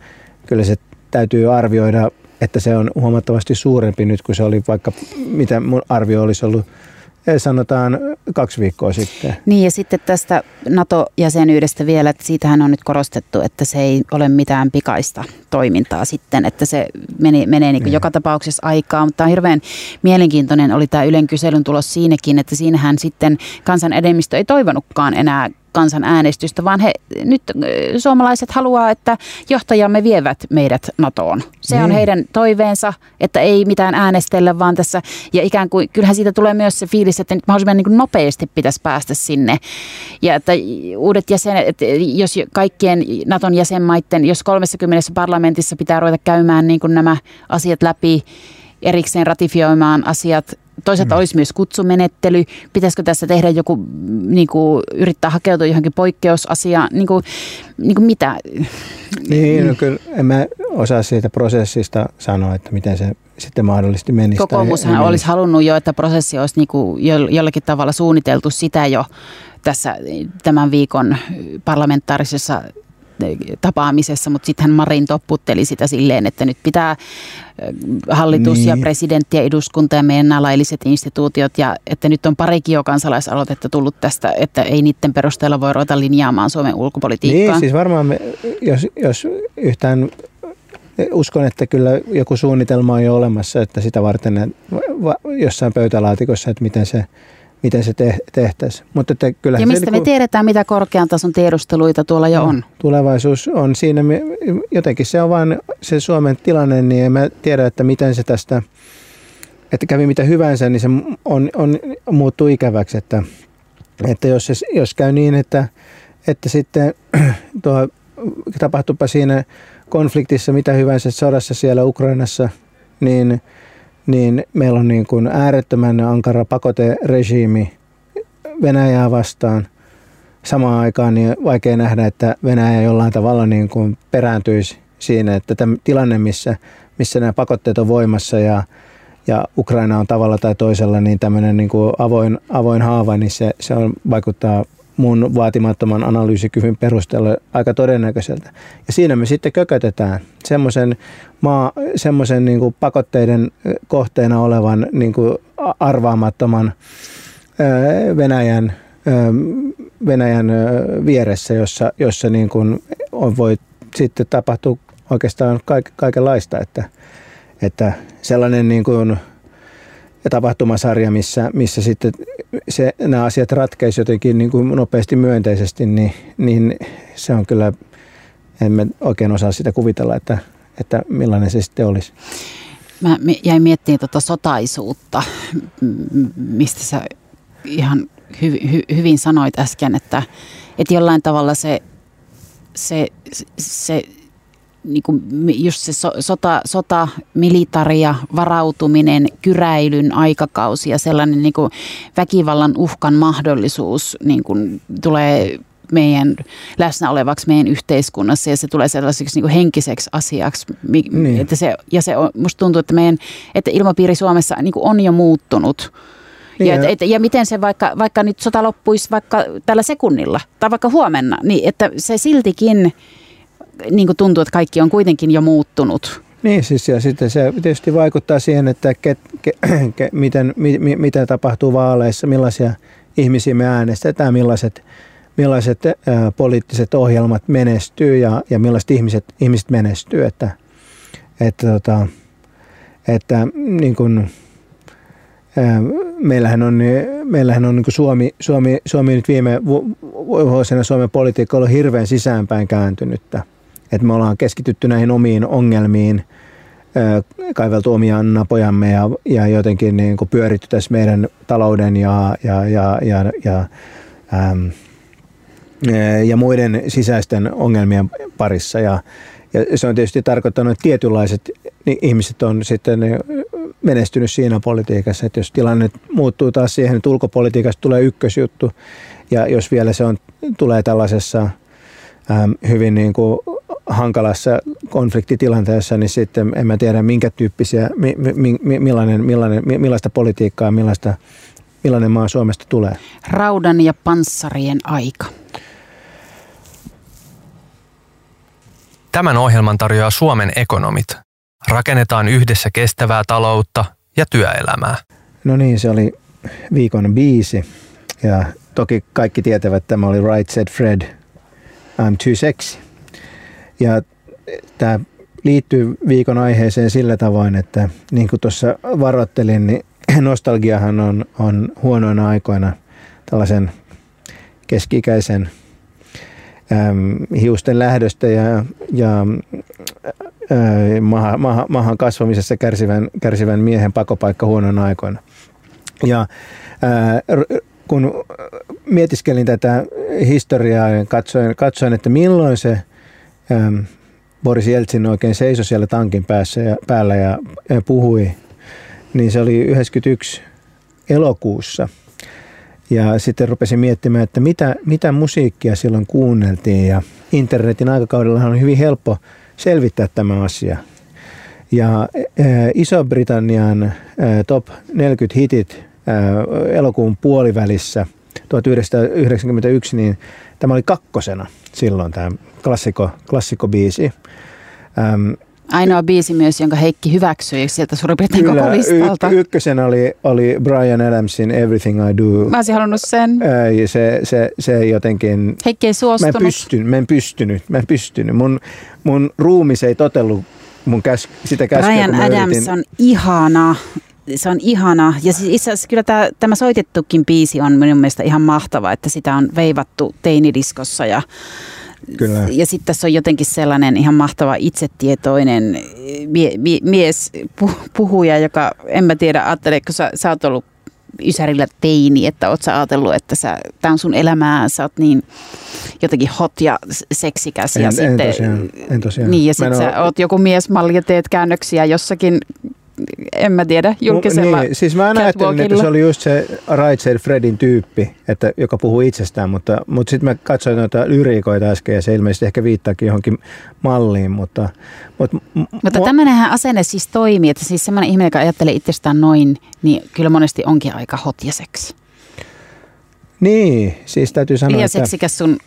kyllä se täytyy arvioida, että se on huomattavasti suurempi nyt kuin se oli vaikka, mitä mun arvio olisi ollut sanotaan kaksi viikkoa sitten. Niin ja sitten tästä NATO-jäsenyydestä vielä, että siitähän on nyt korostettu, että se ei ole mitään pikaista toimintaa sitten, että se meni, menee niin joka tapauksessa aikaa, mutta on hirveän mielenkiintoinen oli tämä Ylen kyselyn tulos siinäkin, että siinähän sitten kansan enemmistö ei toivonutkaan enää kansanäänestystä, vaan he, nyt suomalaiset haluaa, että johtajamme vievät meidät NATOon. Se niin. on heidän toiveensa, että ei mitään äänestellä, vaan tässä, ja ikään kuin, kyllähän siitä tulee myös se fiilis, että nyt mahdollisimman niin kuin nopeasti pitäisi päästä sinne. Ja että uudet jäsenet, että jos kaikkien Naton jäsenmaiden, jos 30 parlamentissa pitää ruveta käymään niin kuin nämä asiat läpi, erikseen ratifioimaan asiat Toisaalta mm. olisi myös kutsumenettely. Pitäisikö tässä tehdä joku, niin kuin, yrittää hakeutua johonkin poikkeusasiaan? Niin kuin, niin kuin mitä? Niin, no kyllä en mä osaa siitä prosessista sanoa, että miten se sitten mahdollisesti menisi. Kokoomushan olisi halunnut jo, että prosessi olisi niin kuin jollakin tavalla suunniteltu sitä jo tässä tämän viikon parlamentaarisessa tapaamisessa, mutta sitten hän Marin topputteli sitä silleen, että nyt pitää hallitus niin. ja presidentti ja eduskunta ja meidän nämä lailliset instituutiot ja että nyt on parikin jo kansalaisaloitetta tullut tästä, että ei niiden perusteella voi ruveta linjaamaan Suomen ulkopolitiikkaa. Niin, siis varmaan me, jos, jos yhtään uskon, että kyllä joku suunnitelma on jo olemassa, että sitä varten jossain pöytälaatikossa, että miten se miten se te- tehtäisiin. Mutta että ja mistä se, me niin tiedetään, mitä korkean tason tiedusteluita tuolla jo no, on? Tulevaisuus on siinä, jotenkin se on vain se Suomen tilanne, niin en mä tiedä, että miten se tästä, että kävi mitä hyvänsä, niin se on, on, muuttuu ikäväksi, että, että jos, se, jos käy niin, että, että sitten tuo, tapahtupa siinä konfliktissa mitä hyvänsä sodassa siellä Ukrainassa, niin – niin meillä on niin kuin äärettömän ankara pakoteregiimi Venäjää vastaan. Samaan aikaan niin vaikea nähdä, että Venäjä jollain tavalla niin kuin perääntyisi siinä, että tämä tilanne, missä, missä nämä pakotteet on voimassa ja, ja Ukraina on tavalla tai toisella niin tämmöinen niin kuin avoin, avoin haava, niin se, se on, vaikuttaa mun vaatimattoman analyysikyvyn perusteella aika todennäköiseltä. Ja siinä me sitten kökötetään semmoisen, semmoisen niin kuin pakotteiden kohteena olevan niin kuin arvaamattoman Venäjän, Venäjän vieressä, jossa, jossa niin kuin voi sitten tapahtua oikeastaan kaikenlaista, että, että sellainen niin kuin tapahtumasarja, missä, missä sitten se, nämä asiat ratkeisivat jotenkin niin kuin nopeasti myönteisesti, niin, niin se on kyllä, emme oikein osaa sitä kuvitella, että, että millainen se sitten olisi. Mä jäin miettimään tuota sotaisuutta, mistä sä ihan hy, hy, hyvin sanoit äsken, että, että jollain tavalla se, se, se niin kuin just se so, sota, sota, militaria, varautuminen, kyräilyn aikakausi ja sellainen niin kuin väkivallan uhkan mahdollisuus niin kuin tulee meidän läsnä olevaksi meidän yhteiskunnassa ja se tulee sellaiseksi niin henkiseksi asiaksi. Niin. Että se, ja se on, musta tuntuu, että meidän että ilmapiiri Suomessa niin kuin on jo muuttunut. Niin ja, et, ja miten se vaikka, vaikka nyt sota loppuisi vaikka tällä sekunnilla tai vaikka huomenna, niin että se siltikin niin kuin tuntuu, että kaikki on kuitenkin jo muuttunut. Niin siis ja sitten se tietysti vaikuttaa siihen, että ke, ke, ke, miten, mi, mi, mitä tapahtuu vaaleissa, millaisia ihmisiä me äänestetään, millaiset, millaiset ä, poliittiset ohjelmat menestyy ja, ja millaiset ihmiset, ihmiset menestyy. Että, että, tota, että niin kuin, meillähän on, meillähän on niin Suomi, Suomi, Suomi nyt viime vuosina Suomen politiikka on ollut hirveän sisäänpäin kääntynyttä että me ollaan keskitytty näihin omiin ongelmiin, kaiveltu omia napojamme ja, ja jotenkin niin kuin pyöritty tässä meidän talouden ja, ja, ja, ja, ja, äm, ja muiden sisäisten ongelmien parissa. Ja, ja se on tietysti tarkoittanut, että tietynlaiset ihmiset on sitten menestynyt siinä politiikassa, että jos tilanne muuttuu taas siihen, että ulkopolitiikasta tulee ykkösjuttu ja jos vielä se on, tulee tällaisessa hyvin niin kuin hankalassa konfliktitilanteessa, niin sitten en mä tiedä minkä tyyppisiä, mi, mi, millainen, millainen, millaista politiikkaa, millaista, millainen maa Suomesta tulee. Raudan ja panssarien aika. Tämän ohjelman tarjoaa Suomen ekonomit. Rakennetaan yhdessä kestävää taloutta ja työelämää. No niin, se oli viikon biisi. Ja toki kaikki tietävät, että tämä oli Right Said Fred, I'm Too Sexy. Ja tämä liittyy viikon aiheeseen sillä tavoin, että niin kuin tuossa varoittelin, niin nostalgiahan on, on huonoina aikoina tällaisen keski-ikäisen äm, hiusten lähdöstä ja, ja ää, maha, maha, mahan kasvamisessa kärsivän, kärsivän miehen pakopaikka huonon aikoina. Ja ää, kun mietiskelin tätä historiaa ja katsoin, katsoin että milloin se äm, Boris Jeltsin oikein seisoi siellä tankin päässä ja, päällä ja, ja puhui, niin se oli 91 elokuussa. Ja sitten rupesin miettimään, että mitä, mitä musiikkia silloin kuunneltiin ja internetin aikakaudella on hyvin helppo selvittää tämä asia. Ja Iso-Britannian top 40 hitit elokuun puolivälissä 1991, niin tämä oli kakkosena silloin tämä klassikko, klassikko-biisi. Ainoa biisi myös, jonka Heikki hyväksyi sieltä suurin piirtein koko listalta. Y- ykkösenä oli, oli Brian Adamsin Everything I Do. Mä olisin halunnut sen. Se, se, se jotenkin... Heikki ei suostunut. Mä en pystynyt, mä en pystynyt, mä en pystynyt. Mun, mun ruumis ei totellut mun käs, sitä käskyä, Brian Adams yritin. on ihana se on ihana. Ja siis itse asiassa kyllä tämä, tämä soitettukin biisi on minun mielestä ihan mahtava, että sitä on veivattu teinidiskossa ja Kyllä. Ja sitten tässä on jotenkin sellainen ihan mahtava itsetietoinen mie, mie, mies puhuja, joka en mä tiedä, ajatteleeko sä, sä oot ollut Ysärillä teini, että oot sä ajatellut, että sä, tää on sun elämää, sä oot niin jotenkin hot ja seksikäs. En, ja en sitten, tosiaan, en tosiaan. Niin, ja sitten sä oot joku miesmalli ja teet käännöksiä jossakin en mä tiedä, julkisella niin, Siis mä ajattelin, että se oli just se Right Fredin tyyppi, että, joka puhuu itsestään, mutta, mutta sitten mä katsoin noita lyriikoita äsken ja se ilmeisesti ehkä viittaakin johonkin malliin, mutta... Mutta, mutta tämmöinenhän asenne siis toimii, että siis semmoinen ihminen, joka ajattelee itsestään noin, niin kyllä monesti onkin aika hot ja seksi. Niin, siis täytyy sanoa, Liian että... seksikäs sun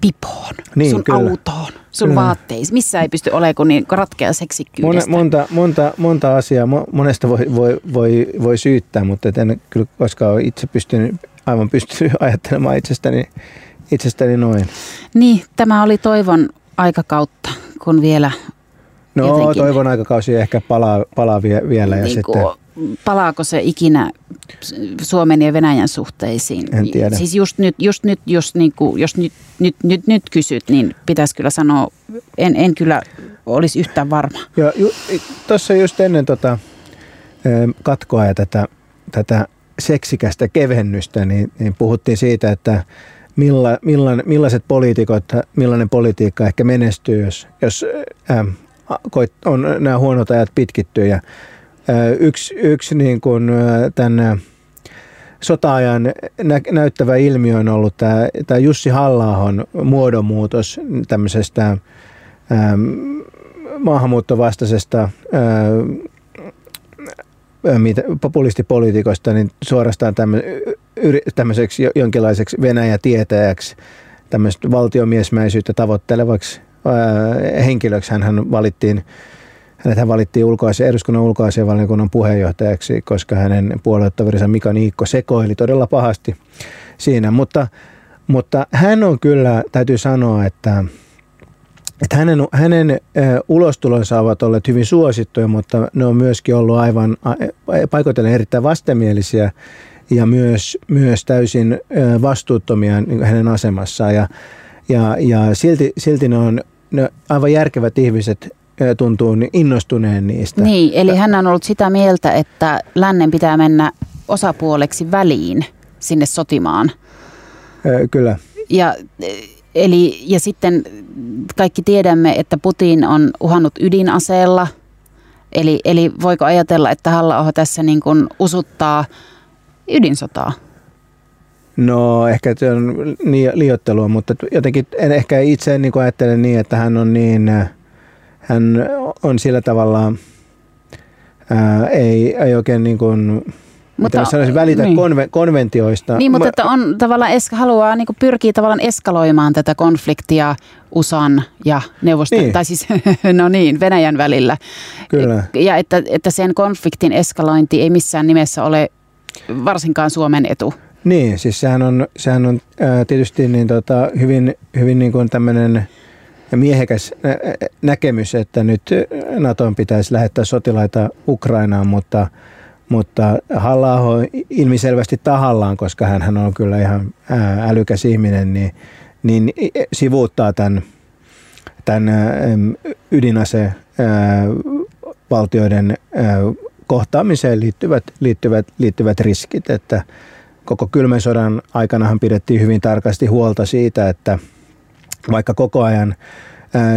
pipoon, niin, sun kyllä. autoon, sun kyllä. vaatteisiin. Missä ei pysty olemaan kuin, niin ratkea seksikkyydestä. Monta, monta, monta asiaa, monesta voi, voi, voi, voi syyttää, mutta en kyllä koskaan ole itse pystynyt, aivan pystynyt ajattelemaan itsestäni, itsestäni noin. Niin, tämä oli toivon aikakautta, kun vielä No jotenkin, toivon aikakausi ehkä palaa, palaa vielä. Ja niin sitten, palaako se ikinä Suomen ja Venäjän suhteisiin? En tiedä. Siis just nyt, just nyt jos, niin kuin, jos nyt, nyt, nyt, nyt kysyt, niin pitäisi kyllä sanoa, en, en kyllä olisi yhtään varma. Tuossa just ennen tota, katkoa ja tätä, tätä seksikästä kevennystä, niin, niin puhuttiin siitä, että milla, millan, millaiset poliitikot, millainen politiikka ehkä menestyy, jos, jos äh, on nämä huonot ajat pitkittyy ja Yksi, yksi niin kuin tämän sota-ajan nä- näyttävä ilmiö on ollut tämä, tämä Jussi halla muodonmuutos tämmöisestä ähm, maahanmuuttovastaisesta äh, populistipolitiikosta niin suorastaan tämmöiseksi jonkinlaiseksi Venäjä-tietäjäksi, tämmöistä valtiomiesmäisyyttä tavoittelevaksi henkilöksi. Hän valittiin hänet valittiin ulkoasia, eduskunnan ulkoasianvaliokunnan puheenjohtajaksi, koska hänen puoluetoverinsa Mika Niikko sekoili todella pahasti siinä. Mutta, mutta hän on kyllä, täytyy sanoa, että, että hänen, hänen ulostulonsa ovat olleet hyvin suosittuja, mutta ne on myöskin ollut aivan paikoitellen erittäin vastenmielisiä ja myös, myös täysin vastuuttomia niin hänen asemassaan. Ja, ja, ja silti, silti ne on ne aivan järkevät ihmiset tuntuu innostuneen niistä. Niin, eli hän on ollut sitä mieltä, että lännen pitää mennä osapuoleksi väliin sinne sotimaan. Kyllä. Ja, eli, ja sitten kaikki tiedämme, että Putin on uhannut ydinaseella. Eli, eli voiko ajatella, että halla tässä niin kuin usuttaa ydinsotaa? No ehkä se on liiottelua, mutta jotenkin en ehkä itse niin ajattele niin, että hän on niin hän on sillä tavalla, ää, ei, ei oikein niin kuin, mutta, sanoisin, välitä niin. konve, konventioista. Niin, mutta että on tavallaan eska, haluaa niin kuin pyrkii tavallaan eskaloimaan tätä konfliktia USAn ja neuvoston, niin. tai siis no niin, Venäjän välillä. Kyllä. Ja että, että sen konfliktin eskalointi ei missään nimessä ole varsinkaan Suomen etu. Niin, siis sehän on, sehän on ää, tietysti niin tota, hyvin, hyvin niin kuin tämmöinen miehekäs näkemys, että nyt Naton pitäisi lähettää sotilaita Ukrainaan, mutta, mutta halla ilmiselvästi tahallaan, koska hän on kyllä ihan älykäs ihminen, niin, niin sivuuttaa tämän, tämän ydinase valtioiden kohtaamiseen liittyvät, liittyvät, liittyvät riskit, että koko kylmän sodan aikanahan pidettiin hyvin tarkasti huolta siitä, että vaikka koko ajan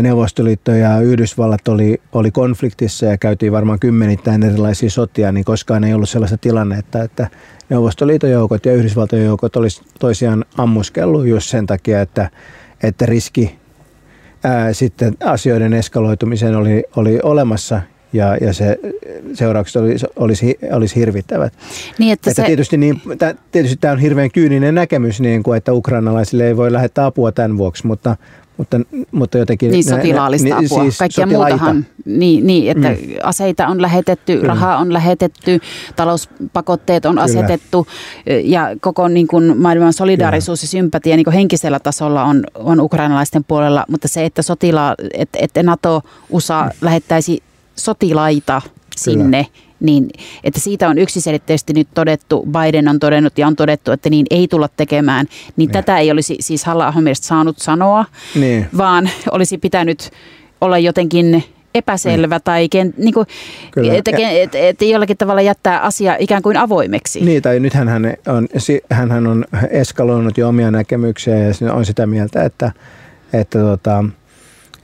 Neuvostoliitto ja Yhdysvallat oli, oli konfliktissa ja käytiin varmaan kymmenittäin erilaisia sotia, niin koskaan ei ollut sellaista tilannetta, että Neuvostoliiton joukot ja Yhdysvaltojen joukot olisi toisiaan ammuskellut just sen takia, että, että riski ää, sitten asioiden eskaloitumiseen oli, oli olemassa ja, ja se seuraukset olisi, olisi, olisi hirvittävät. Niin, että että se... tietysti, niin, tietysti tämä on hirveän kyyninen näkemys, niin kuin, että ukrainalaisille ei voi lähettää apua tämän vuoksi, mutta, mutta, mutta jotenkin... Niin sotilaallista nä, apua. Siis Kaikkea sotilaita. muutahan. Niin, niin että mm. aseita on lähetetty, Kyllä. rahaa on lähetetty, talouspakotteet on Kyllä. asetettu ja koko niin kuin maailman solidaarisuus Kyllä. ja sympatia niin kuin henkisellä tasolla on, on ukrainalaisten puolella, mutta se, että sotila, että, että NATO, USA mm. lähettäisi sotilaita sinne, Kyllä niin että siitä on yksiselitteisesti nyt todettu, Biden on todennut ja on todettu, että niin ei tulla tekemään, niin, niin. tätä ei olisi siis halla mielestä saanut sanoa, niin. vaan olisi pitänyt olla jotenkin epäselvä niin. tai ken, niin kuin, että, että, että jollakin tavalla jättää asia ikään kuin avoimeksi. Niin, tai nythän hän on, hän on eskaloinut jo omia näkemyksiä ja on sitä mieltä, että, että, tota,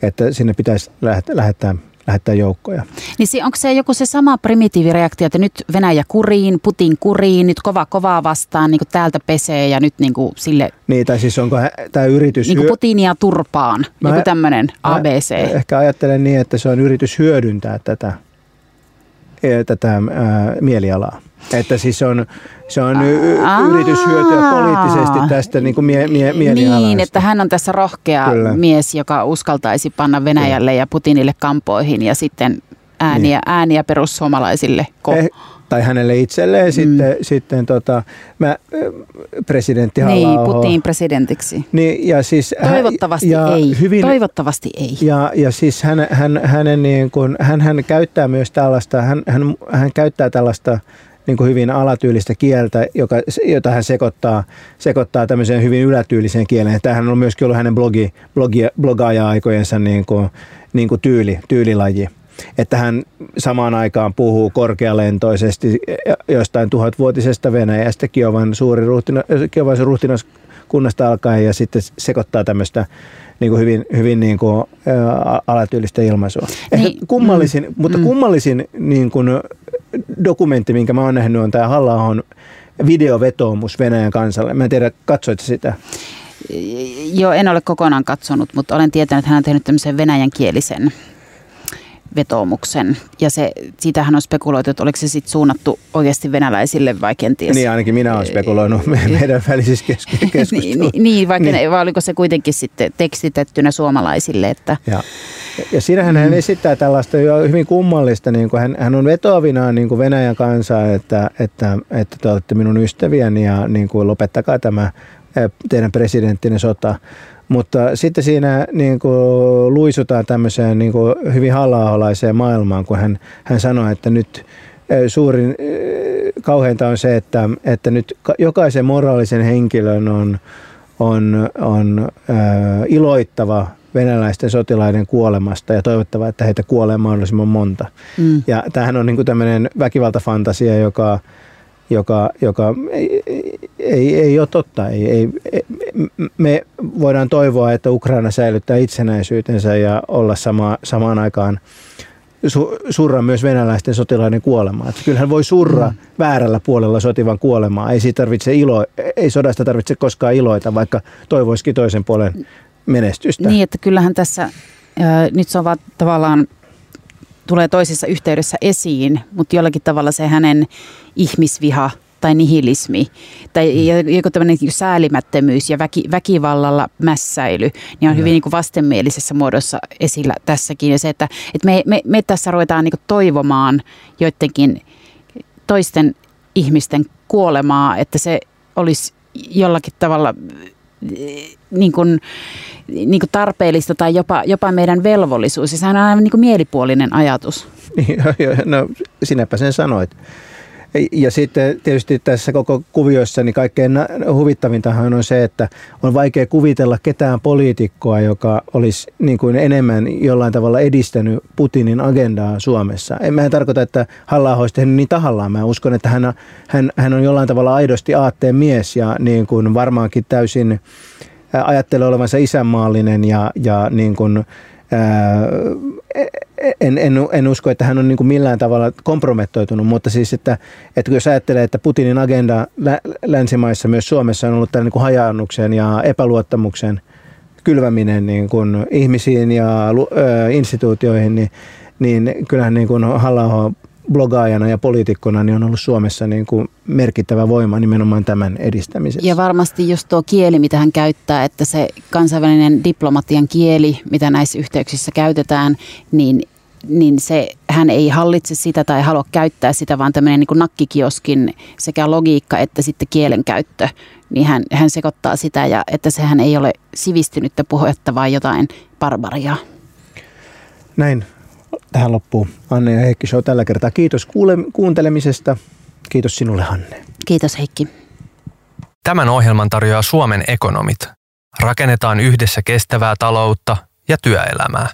että sinne pitäisi lähettää lähettää joukkoja. Niin se, onko se joku se sama primitiivireaktio, että nyt Venäjä kuriin, Putin kuriin, nyt kova kovaa vastaan, niin kuin täältä pesee ja nyt niin kuin sille... Niin, tai siis onko tämä yritys... Niin kuin Putinia turpaan, mä, joku tämmöinen ABC. Ehkä ajattelen niin, että se on yritys hyödyntää tätä, tätä ää, mielialaa. Että siis on, se on Aa, yritys hyötyä poliittisesti tästä niin kuin mie, mie, Niin, että hän on tässä rohkea Kyllä. mies, joka uskaltaisi panna Venäjälle Kyllä. ja Putinille kampoihin ja sitten ääniä, niin. ääniä perussuomalaisille. Ko- eh, tai hänelle itselleen mm. sitten, sitten tota, mä, presidentti Niin, Putin presidentiksi. Niin, ja siis Toivottavasti ja ei. Hyvin, Toivottavasti ei. Ja, ja siis hän, hän, hänen niin kuin, hän, hän käyttää myös tällaista, hän, hän, hän käyttää tällaista niin kuin hyvin alatyylistä kieltä, joka, jota hän sekoittaa, sekoittaa tämmöiseen hyvin ylätyyliseen kieleen. Tämähän on myöskin ollut hänen blogi, blogi, blogaaja-aikojensa niin kuin, niin kuin tyyli, tyylilaji. Että hän samaan aikaan puhuu korkealentoisesti jostain tuhatvuotisesta Venäjästä Kiovan, suuri ruhtina, Kiovan ruhtinaskunnasta alkaen ja sitten sekoittaa tämmöistä niin kuin hyvin, hyvin niin kuin, ä, alatyylistä ilmaisua. Ehkä niin, kummallisin, mm, mutta mm. kummallisin niin kuin, dokumentti, minkä mä oon nähnyt, on tämä halla videovetoomus Venäjän kansalle. Mä en tiedä, katsoit sitä? Joo, en ole kokonaan katsonut, mutta olen tietänyt, että hän on tehnyt tämmöisen venäjänkielisen vetoomuksen. Ja se, siitähän on spekuloitu, että oliko se sitten suunnattu oikeasti venäläisille vai kenties... Niin, ainakin minä olen spekuloinut meidän välisissä keskusteluissa. niin, niin, vaikka niin. Ne, vai oliko se kuitenkin sitten tekstitettynä suomalaisille, että... Ja, ja siinähän mm. hän esittää tällaista jo hyvin kummallista, niin kuin hän, hän on vetoavinaan niin kuin Venäjän kansaa, että, että, että te olette minun ystäviäni ja niin kuin lopettakaa tämä teidän presidenttinen sota. Mutta sitten siinä niin kuin luisutaan tämmöiseen niin kuin hyvin halla maailmaan, kun hän, hän sanoi, että nyt suurin kauheinta on se, että, että nyt jokaisen moraalisen henkilön on, on, on ää, iloittava venäläisten sotilaiden kuolemasta ja toivottava, että heitä kuolee mahdollisimman monta. Mm. Ja tämähän on niin kuin tämmöinen väkivaltafantasia, joka, joka, joka ei, ei, ei ole totta. Ei, ei, me voidaan toivoa, että Ukraina säilyttää itsenäisyytensä ja olla sama, samaan aikaan su, surra myös venäläisten sotilaiden kuolemaa. Että kyllähän voi surra mm. väärällä puolella sotivan kuolemaa. Ei, siitä tarvitse ilo, ei sodasta tarvitse koskaan iloita, vaikka toivoisikin toisen puolen menestystä. Niin, että kyllähän tässä, äh, nyt se on vaan tavallaan tulee toisessa yhteydessä esiin, mutta jollakin tavalla se hänen ihmisviha tai nihilismi tai mm. joku tämmöinen niin säälimättömyys ja väki, väkivallalla mässäily, niin on hyvin niin kuin vastenmielisessä muodossa esillä tässäkin. Ja se, että, että me, me, me tässä ruvetaan niin kuin toivomaan joidenkin toisten ihmisten kuolemaa, että se olisi jollakin tavalla niin kuin, niin kuin tarpeellista tai jopa, jopa meidän velvollisuus. Ja sehän on aivan niin kuin mielipuolinen ajatus. Niin, no sinäpä sen sanoit. Ja sitten tietysti tässä koko kuvioissa niin kaikkein huvittavintahan on se, että on vaikea kuvitella ketään poliitikkoa, joka olisi niin kuin enemmän jollain tavalla edistänyt Putinin agendaa Suomessa. En mä tarkoita, että halla olisi tehnyt niin tahallaan. Mä uskon, että hän, hän, hän on jollain tavalla aidosti aatteen mies ja niin kuin varmaankin täysin ajattelee olevansa isänmaallinen ja, ja niin kuin, en, en, en usko, että hän on niin kuin millään tavalla kompromettoitunut, mutta siis, että, että jos ajattelee, että Putinin agenda länsimaissa, myös Suomessa on ollut tällainen niin hajaannuksen ja epäluottamuksen kylväminen niin kuin ihmisiin ja instituutioihin, niin, niin kyllähän niin kuin halla blogaajana ja poliitikkona niin on ollut Suomessa niin kuin merkittävä voima nimenomaan tämän edistämisessä. Ja varmasti just tuo kieli, mitä hän käyttää, että se kansainvälinen diplomatian kieli, mitä näissä yhteyksissä käytetään, niin niin se, hän ei hallitse sitä tai halua käyttää sitä, vaan tämmöinen niin nakkikioskin sekä logiikka että sitten kielenkäyttö, niin hän, hän sekoittaa sitä ja että sehän ei ole sivistynyttä puhetta, vaan jotain barbariaa. Näin tähän loppuu Anne ja Heikki Show tällä kertaa. Kiitos kuule- kuuntelemisesta. Kiitos sinulle, Hanne. Kiitos, Heikki. Tämän ohjelman tarjoaa Suomen ekonomit. Rakennetaan yhdessä kestävää taloutta ja työelämää.